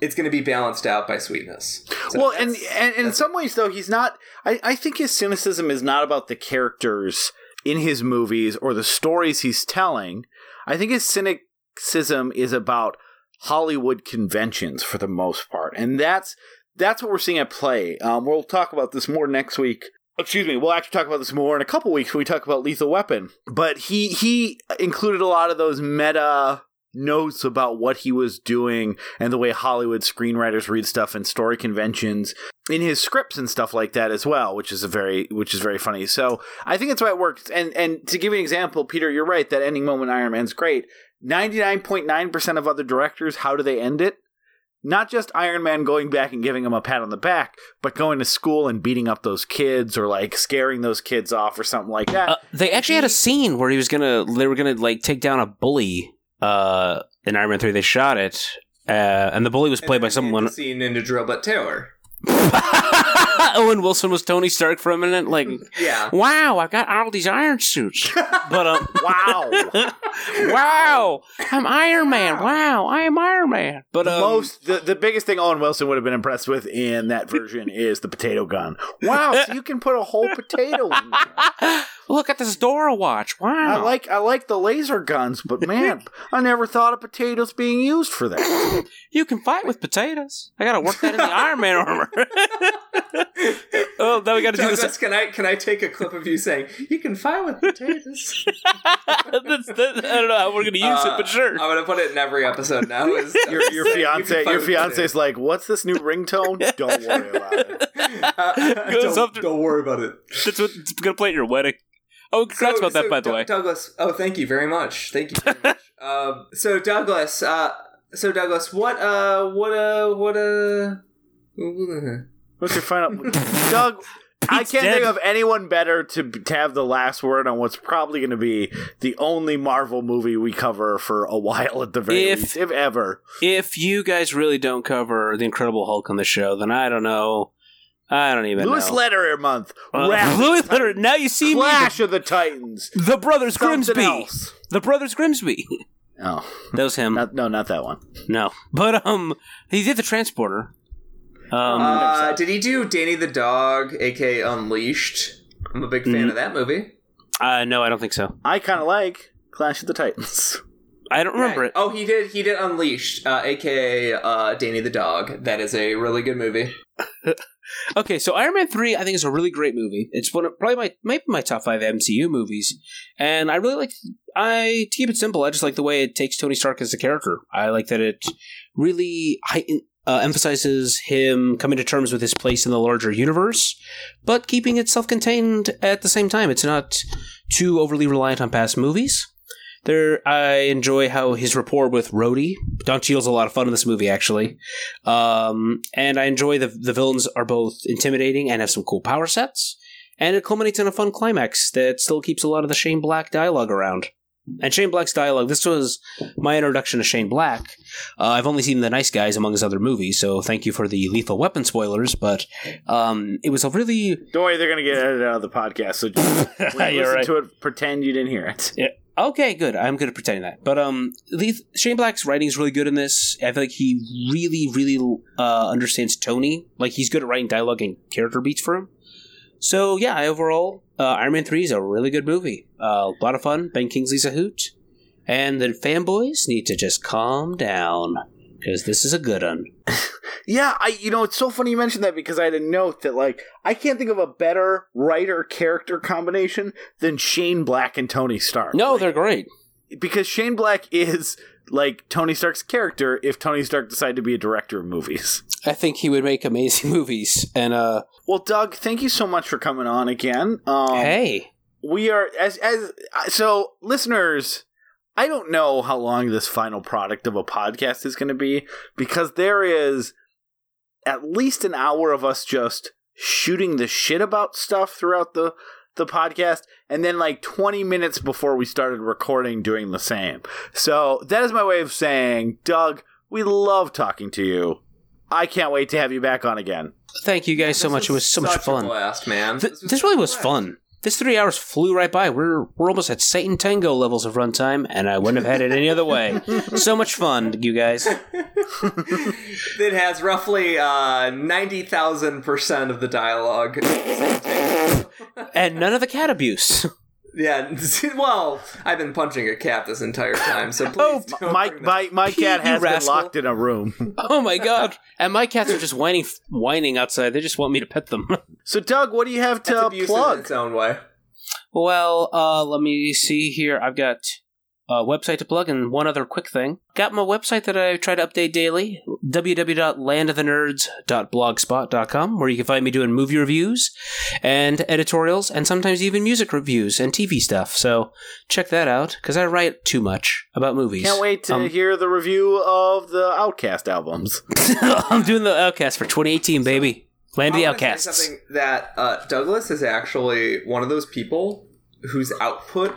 it's going to be balanced out by sweetness. So well, and, and, and in some ways, though, he's not. I, I think his cynicism is not about the characters in his movies or the stories he's telling. I think his cynicism is about Hollywood conventions for the most part, and that's that's what we're seeing at play. Um, we'll talk about this more next week. Excuse me. We'll actually talk about this more in a couple weeks when we talk about Lethal Weapon. But he he included a lot of those meta notes about what he was doing and the way Hollywood screenwriters read stuff and story conventions in his scripts and stuff like that as well, which is a very which is very funny. So I think that's why it works. And and to give you an example, Peter, you're right. That ending moment in Iron Man's great. Ninety nine point nine percent of other directors, how do they end it? Not just Iron Man going back and giving him a pat on the back, but going to school and beating up those kids or like scaring those kids off or something like that. Uh, they actually had a scene where he was gonna, they were gonna like take down a bully. Uh, in Iron Man Three, they shot it, uh, and the bully was played by someone. the in the Drillbit Taylor. Owen Wilson was Tony Stark for a minute. Like, Yeah. wow, I've got all these iron suits, but um, wow. wow, I'm Iron Man. Wow, I am Iron Man. But The um, most the, the biggest thing Owen Wilson would have been impressed with in that version is the potato gun. Wow, so you can put a whole potato in there. Look at this Dora watch. Wow, I like I like the laser guns, but man, I never thought of potatoes being used for that. you can fight with potatoes. I gotta work that in the Iron Man armor. oh, now we gotta do Douglas, this. can I can I take a clip of you saying you can fight with potatoes? That's- that- I don't know how we're gonna use it, Uh, but sure. I'm gonna put it in every episode now. Is Your your saying you fiance your with fiance's like, "What's this new ringtone?" Don't worry about it. Uh, don't, to- don't worry about it. That's what it's gonna play at your wedding. Oh, congrats So- about that, so by the Doug- way. Douglas. Oh, thank you very much. Thank you. Very much. Um, so Douglas. Uh, so Douglas, what? Uh, what? Uh, what? Uh. What's your final, Doug? I can't dead. think of anyone better to to have the last word on what's probably going to be the only Marvel movie we cover for a while at the very If- least, if ever. If you guys really don't cover the Incredible Hulk on the show, then I don't know. I don't even Lewis know. Leterrier month, Uh, Wrath, Louis Leterrier. Now you see Clash of the Titans. The Brothers something Grimsby. else. The Brothers Grimsby. Oh, That was him. not, no, not that one. no, but um, he did the Transporter. Um, Uh, did he do Danny the Dog, aka Unleashed? I'm a big fan Mm. of that movie. uh, no, I don't think so. I kind of like Clash of the Titans. I don't remember Yeah. it. Oh, he did. He did Unleashed, uh, aka uh, Danny the Dog. That is a really good movie. Okay, so Iron Man three, I think is a really great movie. It's one of probably my maybe my top five MCU movies, and I really like. I to keep it simple, I just like the way it takes Tony Stark as a character. I like that it really heighten, uh, emphasizes him coming to terms with his place in the larger universe, but keeping it self contained at the same time. It's not too overly reliant on past movies. There, I enjoy how his rapport with Rhodey. Don Cheadle's a lot of fun in this movie, actually. Um, and I enjoy the the villains are both intimidating and have some cool power sets. And it culminates in a fun climax that still keeps a lot of the Shane Black dialogue around. And Shane Black's dialogue, this was my introduction to Shane Black. Uh, I've only seen The Nice Guys among his other movies, so thank you for the Lethal Weapon spoilers, but um, it was a really. Don't worry, they're gonna get edited out of the podcast. So just when you You're listen right. to it, pretend you didn't hear it. Okay, good. I'm good at pretending that. But um, Leth- Shane Black's writing is really good in this. I feel like he really, really uh, understands Tony. Like he's good at writing dialogue and character beats for him. So yeah, overall, uh, Iron Man Three is a really good movie. Uh, a lot of fun. Ben Kingsley's a hoot, and the fanboys need to just calm down because this is a good one. Yeah, I you know it's so funny you mentioned that because I had a note that like I can't think of a better writer character combination than Shane Black and Tony Stark. No, Like, they're great. because Shane Black is like Tony Stark's character if Tony Stark decided to be a director of movies. I think he would make amazing movies. And uh, Well, Doug, thank you so much for coming on again. Um, hey, we are as as so listeners i don't know how long this final product of a podcast is going to be because there is at least an hour of us just shooting the shit about stuff throughout the the podcast and then like 20 minutes before we started recording doing the same so that is my way of saying doug we love talking to you i can't wait to have you back on again thank you guys so much. It was so much such a fun. blast, man. Th- was this really was blast. fun. This three hours flew right by. We're we're almost at Satan Tango levels of runtime, and I wouldn't have had it any other way. so much fun, you guys. it has roughly uh, 90,000% of the dialogue. And none of the cat abuse. Yeah, well, I've been punching a cat this entire time, so please Oh, don't my my, my cat You has been locked in a room Oh my god! And my cats are just whining, whining outside. They just want me to pet them. so doug what do you have That's to abusive in plug its own way. well, uh, let me see here. I've got a website to plug and one other quick thing. Got my website that I try to update daily, www.landofthenerds.blogspot.com, where you can find me doing movie reviews and editorials and sometimes even music reviews and TV stuff. So check that out because I write too much about movies. Can't wait to Um, hear the review of the OutKast albums. I'm doing the OutKast for 2018, baby. Land of the I wanna say Outcasts. Something that uh, Douglas is actually one of those people whose output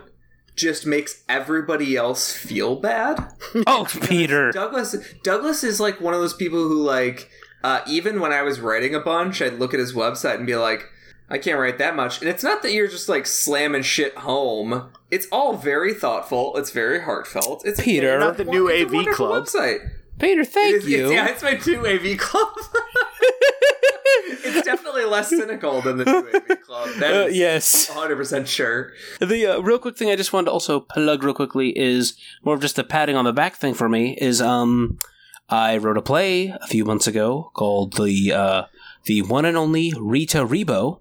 just makes everybody else feel bad. Oh, Peter. Douglas Douglas is like one of those people who like uh, even when I was writing a bunch, I'd look at his website and be like, I can't write that much. And it's not that you're just like slamming shit home. It's all very thoughtful. It's very heartfelt. It's Peter. Not the new AV club. website. Peter, thank It is- you. It's, yeah, it's my new AV club. it's definitely less cynical than the new AV club. That Uh, yes. 100% sure. The uh, real quick thing I just wanted to also plug real quickly is more of just a patting on the back thing for me. Is um, I wrote a play a few months ago called the uh, the one and only Rita Rebo.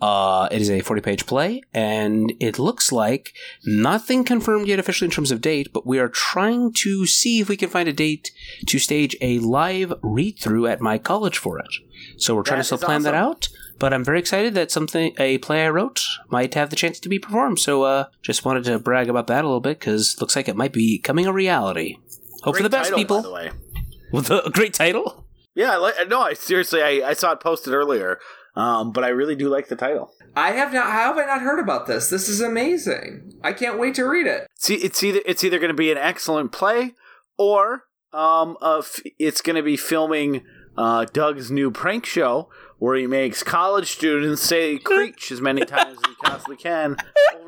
Uh, it is a 40 page play, and it looks like nothing confirmed yet officially in terms of date, but we are trying to see if we can find a date to stage a live read through at my college for it. So we're trying That to still plan that out. But I'm very excited that something a play I wrote might have the chance to be performed. So uh, just wanted to brag about that a little bit because looks like it might be coming a reality. Hope for the best, title, people. By the way. With a great title. Yeah, I like, no, I seriously, I, I saw it posted earlier, um, but I really do like the title. I have not. How have I not heard about this? This is amazing. I can't wait to read it. See, it's either it's either going to be an excellent play, or um, uh, f- it's going to be filming uh, Doug's new prank show where he makes college students say "creech" as many times as he possibly can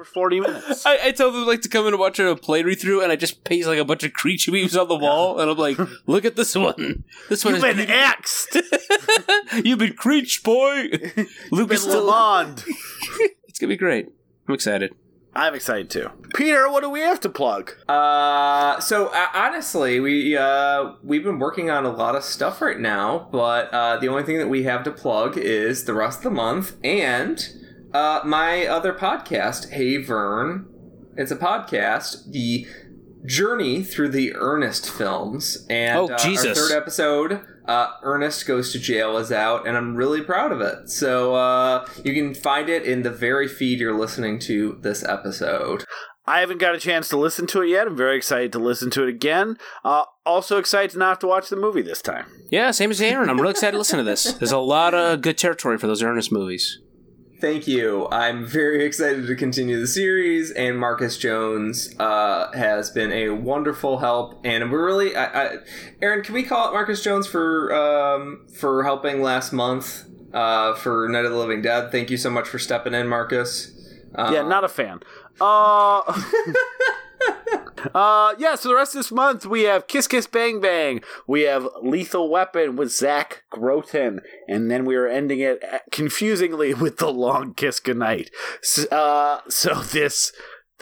over 40 minutes. I, I tell them like to come in and watch a play read through, and I just paste like a bunch of creature memes on the wall, and I'm like, "Look at this one. This one You've is been axed. You've been creech, boy. Lucas, been it's gonna be great. I'm excited. I'm excited too. Peter, what do we have to plug? Uh, so uh, honestly, we uh we've been working on a lot of stuff right now, but uh, the only thing that we have to plug is the rest of the month and uh my other podcast, Hey Vern. It's a podcast. The journey through the Ernest films, and Oh, uh, our Jesus. third episode. Uh, Ernest Goes to Jail is out, and I'm really proud of it. So uh, you can find it in the very feed you're listening to this episode. I haven't got a chance to listen to it yet. I'm very excited to listen to it again. Uh, also excited to not have to watch the movie this time. Yeah, same as Aaron. I'm really excited to listen to this. There's a lot of good territory for those Ernest movies. Thank you. I'm very excited to continue the series, and Marcus Jones uh, has been a wonderful help. And we're really, I, I, Aaron, can we call it Marcus Jones for um, for helping last month uh, for Night of the Living Dead? Thank you so much for stepping in, Marcus. Um, Yeah, not a fan. Uh, uh, yeah. So the rest of this month we have Kiss Kiss Bang Bang. We have Lethal Weapon with Zach Groton, and then we are ending it uh, confusingly with the Long Kiss Goodnight. So, uh, so this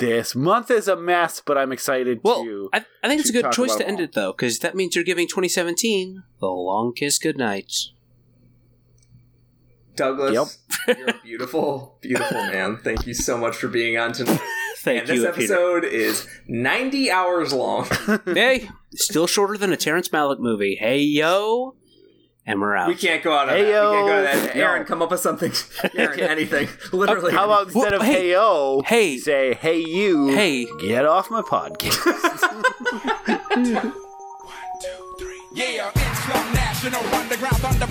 this month is a mess, but I'm excited Well, to. I, I think it's a good choice about to end it though, because that means you're giving 2017 the long kiss goodnight. Douglas, yep. you're a beautiful, beautiful man. Thank you so much for being on tonight. Thank and this you, Peter. episode is 90 hours long. Hey, still shorter than a Terrence Malick movie. Hey yo, and we're out. We can't go out on Heyo. that. We can't go out on that. No. Aaron, come up with something. Aaron, anything. Literally. How about instead of hey, hey yo, hey. say hey you, Hey. get off my podcast. Yeah, it's some national underground thunder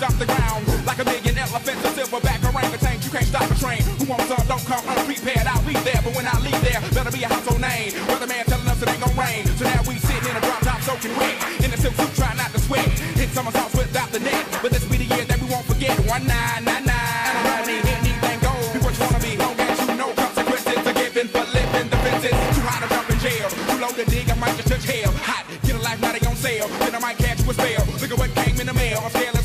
when the ground. Like a million elephants, a silverback orangutan. You can't stop a train. Who wants some? Don't come unprepared. I'll be there, but when I leave there, better be a household name. Weatherman telling us it ain't gonna rain. So now we sitting in a drop top soaking wet. In a silk suit, try not to sweat. Hit somersaults without the net. But this be the year that we won't forget. One nine nine nine. I need anything gold. Be wanna be, long as you know consequences are given for living the. Too high to jump in jail. Too low to dig, I might just touch hell. Hot, get a life, now they on sale. Then I might catch you a spell. Look at what came in the mail. I'm scaling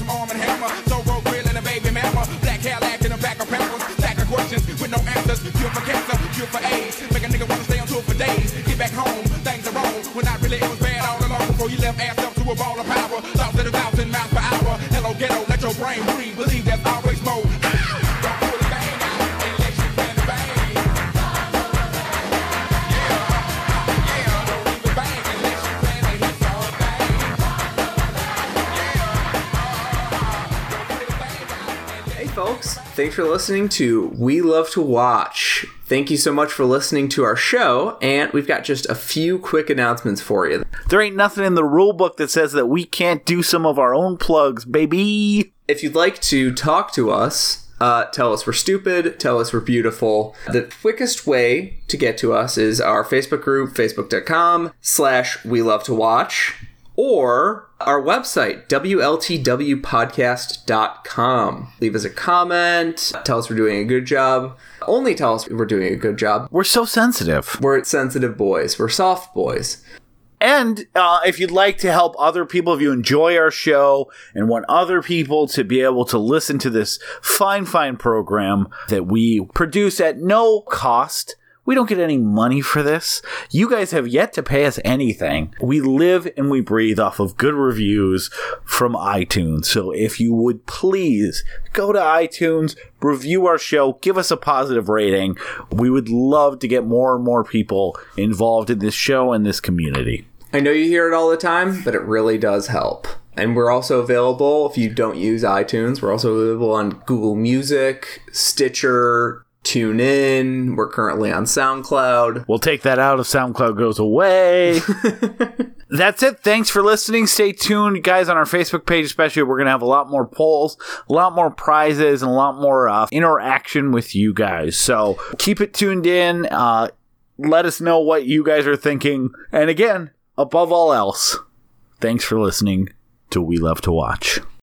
a ball of power. Thoughts at a thousand miles per hour. Hello ghetto, let your brain breathe. Believe there's always more. Hey, folks. Thanks for listening to We Love to Watch. Thank you so much for listening to our show, and we've got just a few quick announcements for you. There ain't nothing in the rule book that says that we can't do some of our own plugs, baby. If you'd like to talk to us, uh, tell us we're stupid, tell us we're beautiful. The quickest way to get to us is our Facebook group, facebook.com slash we love to watch, or our website, WLTWpodcast.com. Leave us a comment, tell us we're doing a good job. Only tell us we're doing a good job. We're so sensitive. We're sensitive boys, we're soft boys. And uh, if you'd like to help other people, if you enjoy our show and want other people to be able to listen to this fine, fine program that we produce at no cost, we don't get any money for this. You guys have yet to pay us anything. We live and we breathe off of good reviews from iTunes. So if you would please go to iTunes, review our show, give us a positive rating. We would love to get more and more people involved in this show and this community. I know you hear it all the time, but it really does help. And we're also available if you don't use iTunes. We're also available on Google Music, Stitcher, TuneIn. We're currently on SoundCloud. We'll take that out if SoundCloud goes away. That's it. Thanks for listening. Stay tuned, guys, on our Facebook page, especially. We're going to have a lot more polls, a lot more prizes, and a lot more uh, interaction with you guys. So keep it tuned in. Uh, let us know what you guys are thinking. And again, above all else, thanks for listening to We Love to Watch.